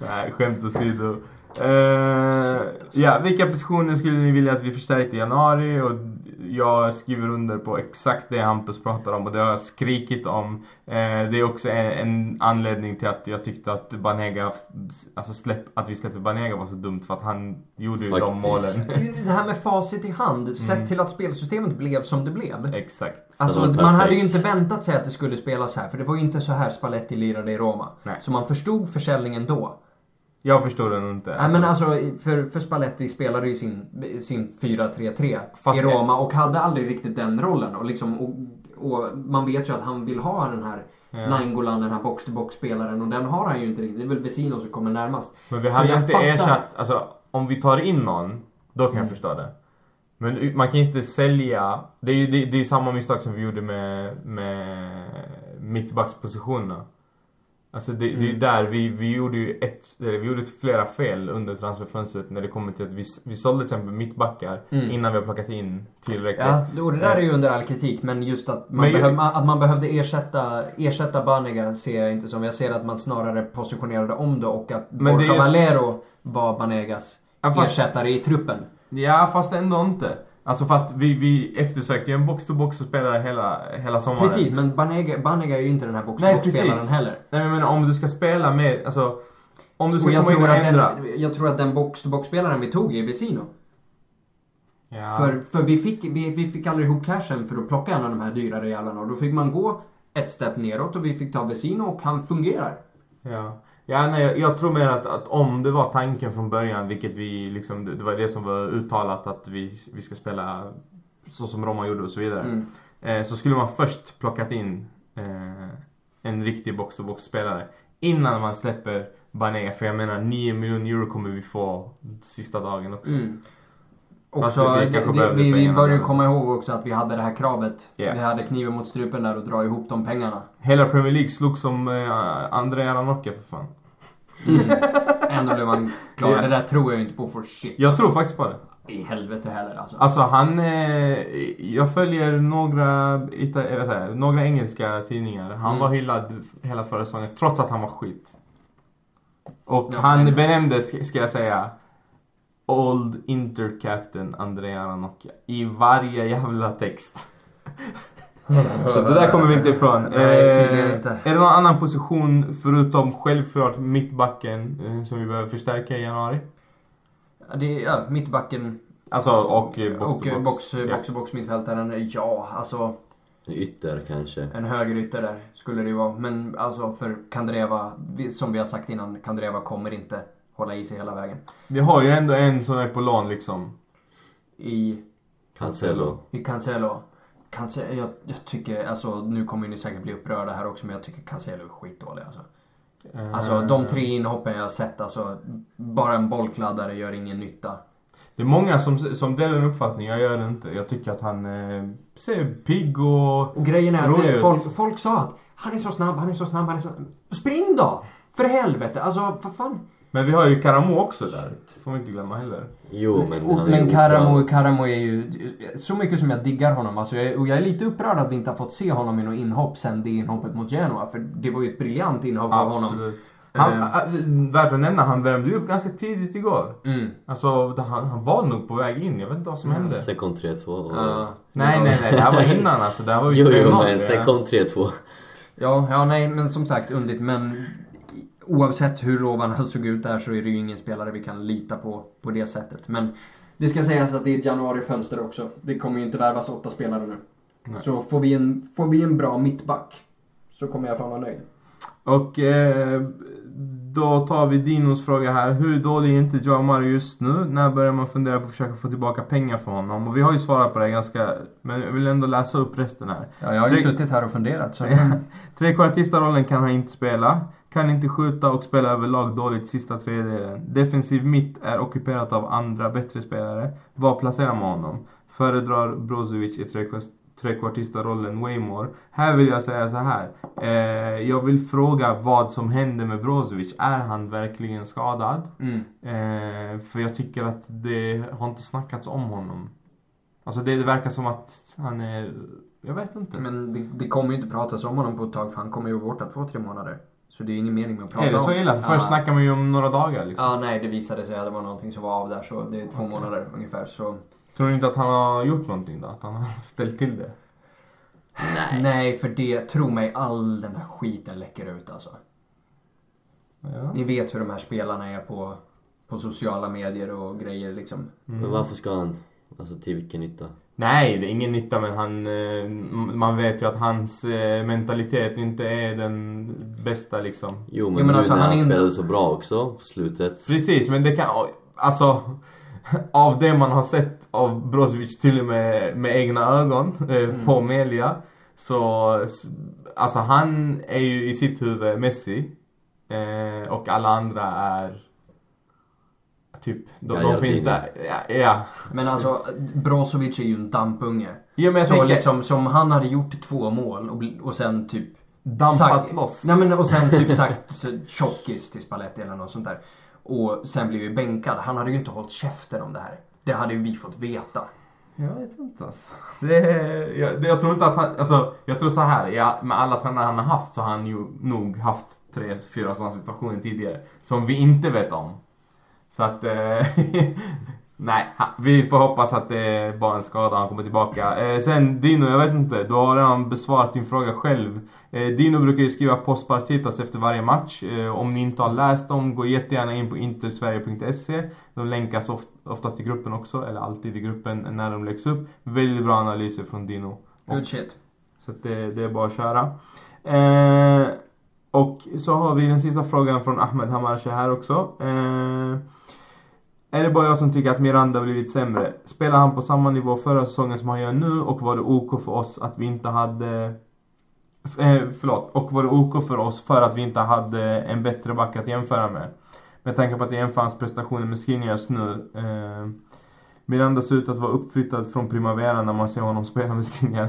Nej, skämt åsido. Uh, ja, vilka positioner skulle ni vilja att vi förstärkte i januari? Och jag skriver under på exakt det Hampus pratar om och det har jag skrikit om. Eh, det är också en, en anledning till att jag tyckte att Banega, alltså släpp, att vi släppte Banega var så dumt för att han gjorde ju de målen. Det här med facit i hand. Sett Mm. till att spelsystemet blev som det blev. Exakt. Alltså man hade ju perfekt. inte väntat sig att det skulle spelas här. För det var ju inte så här Spalletti lirade i Roma. Nej. Så man förstod försäljningen då. Jag förstår den inte. Nej men alltså för, för Spalletti spelade ju sin, sin 4-3-3 Fast i Roma och hade aldrig riktigt den rollen. Och, liksom, och, och man vet ju att han vill ha den här Ja. Nainggolan, den här box-to-box-spelaren. Och den har han ju inte riktigt. Det är väl Vesino som kommer närmast. Men vi hade jag inte fattar. ersatt, alltså om vi tar in någon, då kan jag Mm. förstå det. Men man kan inte sälja, det är ju det, det är samma misstag som vi gjorde med, med mittbackspositionerna. Alltså det, det är ju Mm. där vi, vi gjorde ju ett, vi gjorde flera fel under transferfönstret när det kommer till att vi, vi sålde till exempel mittbackar Mm. innan vi har plockat in tillräckligt. Ja, och det där är ju under all kritik. Men just att man, Men ju- behöv, att man behövde ersätta, ersätta Banega ser jag inte som. Jag ser att man snarare positionerade om det och att Men Borja just- Valero var Banegas Ja, fast- ersättare i truppen. Ja, fast ändå inte. Alltså för att vi, vi eftersökte ju en box-to-box spelare hela, hela sommaren. Precis, men Banega, Banega är ju inte den här box-to-box-spelaren heller. Nej men om du ska spela med, alltså om du ska Och komma in tror, och att ändra. den, jag tror att den box-to-box-spelaren vi tog är Vesino. Ja. För, för vi, fick, vi, vi fick aldrig ihop cashen för att plocka en av de här dyrare jävlarna. Och då fick man gå ett steg neråt och vi fick ta Vesino och han fungerar. Ja, ja nej, jag, jag tror mer att, att om det var tanken från början, vilket vi liksom, det, det var det som var uttalat att vi, vi ska spela så som Roma gjorde och så vidare. Mm. Eh, så skulle man först plockat in eh, en riktig box-to-box-spelare innan man släpper Banega. För jag menar 9 miljoner euro kommer vi få sista dagen också. Mm. Också, vi det, vi, vi pengarna bör ju där. komma ihåg också att vi hade det här kravet. Ja. Vi hade kniven mot strupen där och dra ihop de pengarna. Hela Premier League slog som eh, Andrea Ranocchia för fan. Ändå blev man klar. Ja. Det där tror jag inte på för shit. Jag tror faktiskt på det. I helvete heller alltså. Alltså han, eh, jag följer några, ita- jag, några engelska tidningar. Han Mm. var hyllad hela förra säsongen trots att han var skit. Och Ja, han benämndes, ska jag säga, Old Intercaptain Andrea Ranocchia i varje jävla text. Så det där kommer vi inte ifrån. Nej, tydligen Eh, inte. Är det någon annan position förutom självklart mittbacken eh, som vi behöver förstärka i januari? Ja, Det är, ja, mittbacken Alltså och eh, box och to box. box, box, box mittfältaren. Ja, alltså Ytter kanske. en högerytter där skulle det ju vara. Men alltså för Kandreva, som vi har sagt innan, Kandreva kommer inte hålla i sig hela vägen. Vi har ju ändå en som är på lån liksom. I, Cancelo. i Cancelo. Cancelo jag, jag tycker, alltså nu kommer ni säkert bli upprörda här också, men jag tycker Cancelo är skitdålig alltså. Alltså Eh, de tre inhoppen jag har sett, alltså bara en bollkladdare gör ingen nytta. Det är många som, som delar en uppfattning, jag gör det inte. Jag tycker att han eh, ser pigg och... Och grejen är att ut. folk, folk sa att han är så snabb, han är så snabb, han är så... Spring då! För helvete, alltså vad fan. Men vi har ju Karamo också där. får vi inte glömma heller. Jo, men han är men ju Karamo. Karamo är ju... Så mycket som jag diggar honom, alltså jag, och jag är lite upprörd att vi inte har fått se honom i något inhopp sen det inhoppet mot Genoa. För det var ju ett briljant inhopp av honom. Han, äh, värt att nämna, han värmde ju upp ganska tidigt igår. Mm. Alltså han, han var nog på väg in, jag vet inte vad som hände. Sekund 3-2. och- Ja. Nej nej nej, det här var innan alltså. Det här var ju Jo, jo, 3-0, men sekund 3-2. Ja, ja, nej, men som sagt underligt. Men oavsett hur lovarna såg ut där så är det ju ingen spelare vi kan lita på på det sättet. Men det ska sägas att det är ett januarifönster också. Det kommer ju inte värvas åtta spelare nu. Nej. Så får vi, en, får vi en bra mittback så kommer jag fan vara nöjd. Och eh, då tar vi Dinos fråga här. Hur dålig är inte Joao Mario just nu? När börjar man fundera på att försöka få tillbaka pengar från honom? Och vi har ju svarat på det ganska, men jag vill ändå läsa upp resten här. Ja, jag har ju Det- suttit här och funderat så... Trekvartista-rollen kan han inte spela. Kan inte skjuta och spela överlag dåligt sista tredjedelen. Defensiv mitt är ockuperat av andra bättre spelare. Var placerar man honom? Föredrar Brozovic i trekvart- trekvartista-rollen Waymore? Här vill jag säga så här. Eh, jag vill fråga vad som händer med Brozovic. Är han verkligen skadad? Mm. Eh, för jag tycker att det har inte snackats om honom. Alltså det, det verkar som att han är... Jag vet inte. Men det, det kommer ju inte pratas om honom på ett tag för han kommer ju vara borta två, tre månader. Så det är ingen mening med att prata är det om. så illa? För först Ja. snackar man ju om några dagar liksom. Ja, nej, det visade sig att det var någonting som var av där så det är två månader ungefär så... Tror du inte att han har gjort någonting då? Att han har ställt till det? Nej. Nej, för det, tro mig, all den här skiten läcker ut alltså. Ja. Ni vet hur de här spelarna är på, på sociala medier och grejer liksom. Men varför ska han? Alltså till vilken nytta? Nej, det är ingen nytta men han... eh, Man vet ju att hans eh, mentalitet inte är den bästa liksom. Jo men, men nu alltså, när han han, spelade så bra också på slutet. Precis, men det kan... Alltså... Av det man har sett av Brozovic till och med med egna ögon eh, på media. Så... Alltså han är ju i sitt huvud Messi. Och alla andra är... Typ, de, de finns där. Ja, ja. Men alltså, Brozovic är ju en dampunge. ja men jag så tänker... liksom, som han hade gjort två mål och, och sen typ... Dampat sagt- loss. Nej men och sen typ sagt tjockis till Spalletti eller något sånt där. Och sen blivit bänkad. Han hade ju inte hållit käften om det här. Det hade ju vi fått veta. Jag vet inte alltså. Det, jag, det, jag tror inte att han, alltså jag tror så här, ja, med alla tränare han har haft så har han ju nog haft tre, fyra sådana situationer tidigare. Som vi inte vet om. Så att, eh, nej, vi får hoppas att det är bara en skada han kommer tillbaka. Eh, sen Dino, jag vet inte, du har redan besvarat din fråga själv. Eh, Dino brukar ju skriva postpartitas efter varje match. Eh, om ni inte har läst dem, gå jättegärna in på intersverige.se. De länkas of, oftast i gruppen också, eller alltid i gruppen när de läggs upp. Väldigt bra analyser från Dino. Good shit. Så det, det är bara att köra. Eh, och så har vi den sista frågan från Ahmed Hamarche här också. Eh, är det bara jag som tycker att Miranda blivit sämre? Spelar han på samma nivå förra säsongen som han gör nu och var det OK för oss att vi inte hade... Eh, förlåt. Och var det OK för oss för att vi inte hade en bättre back att jämföra med? Med tanke på att jag jämför hans prestationer med Skriniars nu. Eh, Miranda ser ut att vara uppflyttad från Primavera när man ser honom spela med Skriniar.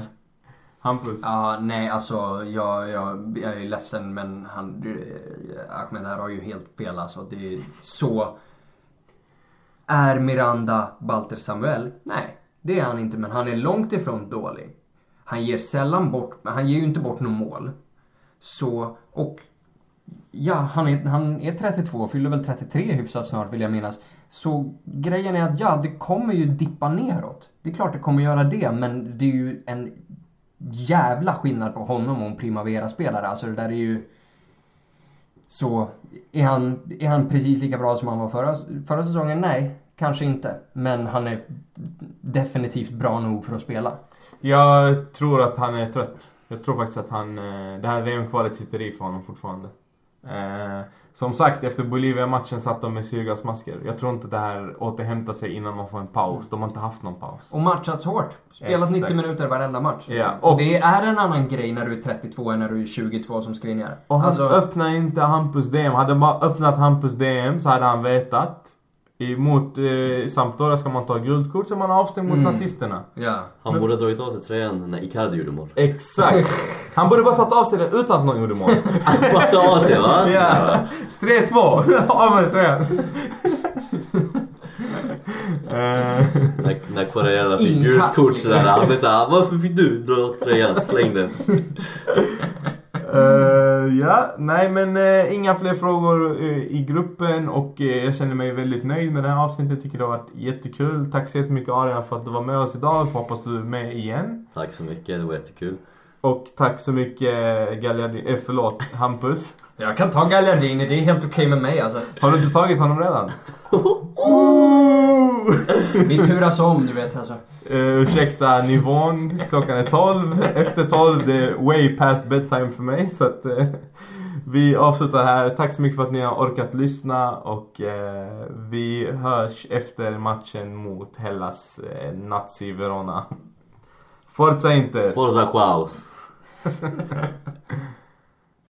Hampus. Ja, nej alltså jag, jag, jag är ledsen men han, eh, Ahmed här har ju helt fel alltså. Det är så... Är Miranda Balter Samuel? Nej, det är han inte men han är långt ifrån dålig. Han ger sällan bort, han ger ju inte bort något mål. Så, och ja, han är, han är 32, fyller väl 33 hyfsat snart vill jag minnas. Så grejen är att ja, det kommer ju dippa neråt. Det är klart det kommer göra det, men det är ju en jävla skillnad på honom och en Primavera-spelare. Alltså det där är ju... Så, är han, är han precis lika bra som han var förra, förra säsongen? Nej, kanske inte. Men han är definitivt bra nog för att spela. Jag tror att han är trött. Jag tror faktiskt att han... Eh, det här VM-kvalet sitter i för honom fortfarande. Eh, som sagt, efter Bolivia-matchen satt de med syrgasmasker. Jag tror inte det här återhämtar sig innan man får en paus. De har inte haft någon paus. Och matchats hårt. Spelat Exakt. 90 minuter varenda match. liksom. Ja, och- och det är en annan grej när du är 32 än när du är 22 som Skriniar. Och han Alltså, öppnar inte Hampus DM. Hade bara öppnat Hampus DM så hade han vetat. Emot eh, Sampdoria ska man ta guldkort så man är avstängd mot Mm. nazisterna. ja. Han borde ha dragit av sig tröjan när Icardi gjorde mål. Exakt. Han borde bara tagit av sig den utan att någon gjorde mål. Bara ta av sig va? Ja. 3-2. Av med tröjan. Eh, När, Corella fick gult kort sådär. Han blev såhär, varför fick du dra av tröjan? Släng den. Eh, ja, nej men eh, inga fler frågor eh, i gruppen och jag känner mig väldigt nöjd med det här avsnittet. Jag tycker det har varit jättekul. Tack så jättemycket Arian för att du var med oss idag. Får hoppas du är med igen. Tack så mycket, det var jättekul. Och tack så mycket Gagliardini, eh, förlåt Hampus. Jag kan ta Gagliardini, det är helt okej med mig alltså. Har du inte tagit honom redan? Vi turas om, du vet alltså. Uh, ursäkta nivån, klockan är 12. Efter 12, det är way past bedtime för mig. Så att eh, vi avslutar här. Tack så mycket för att ni har orkat lyssna och eh, vi hörs efter matchen mot Hellas eh, Nazi Verona. Forza inte! Forza Quaus.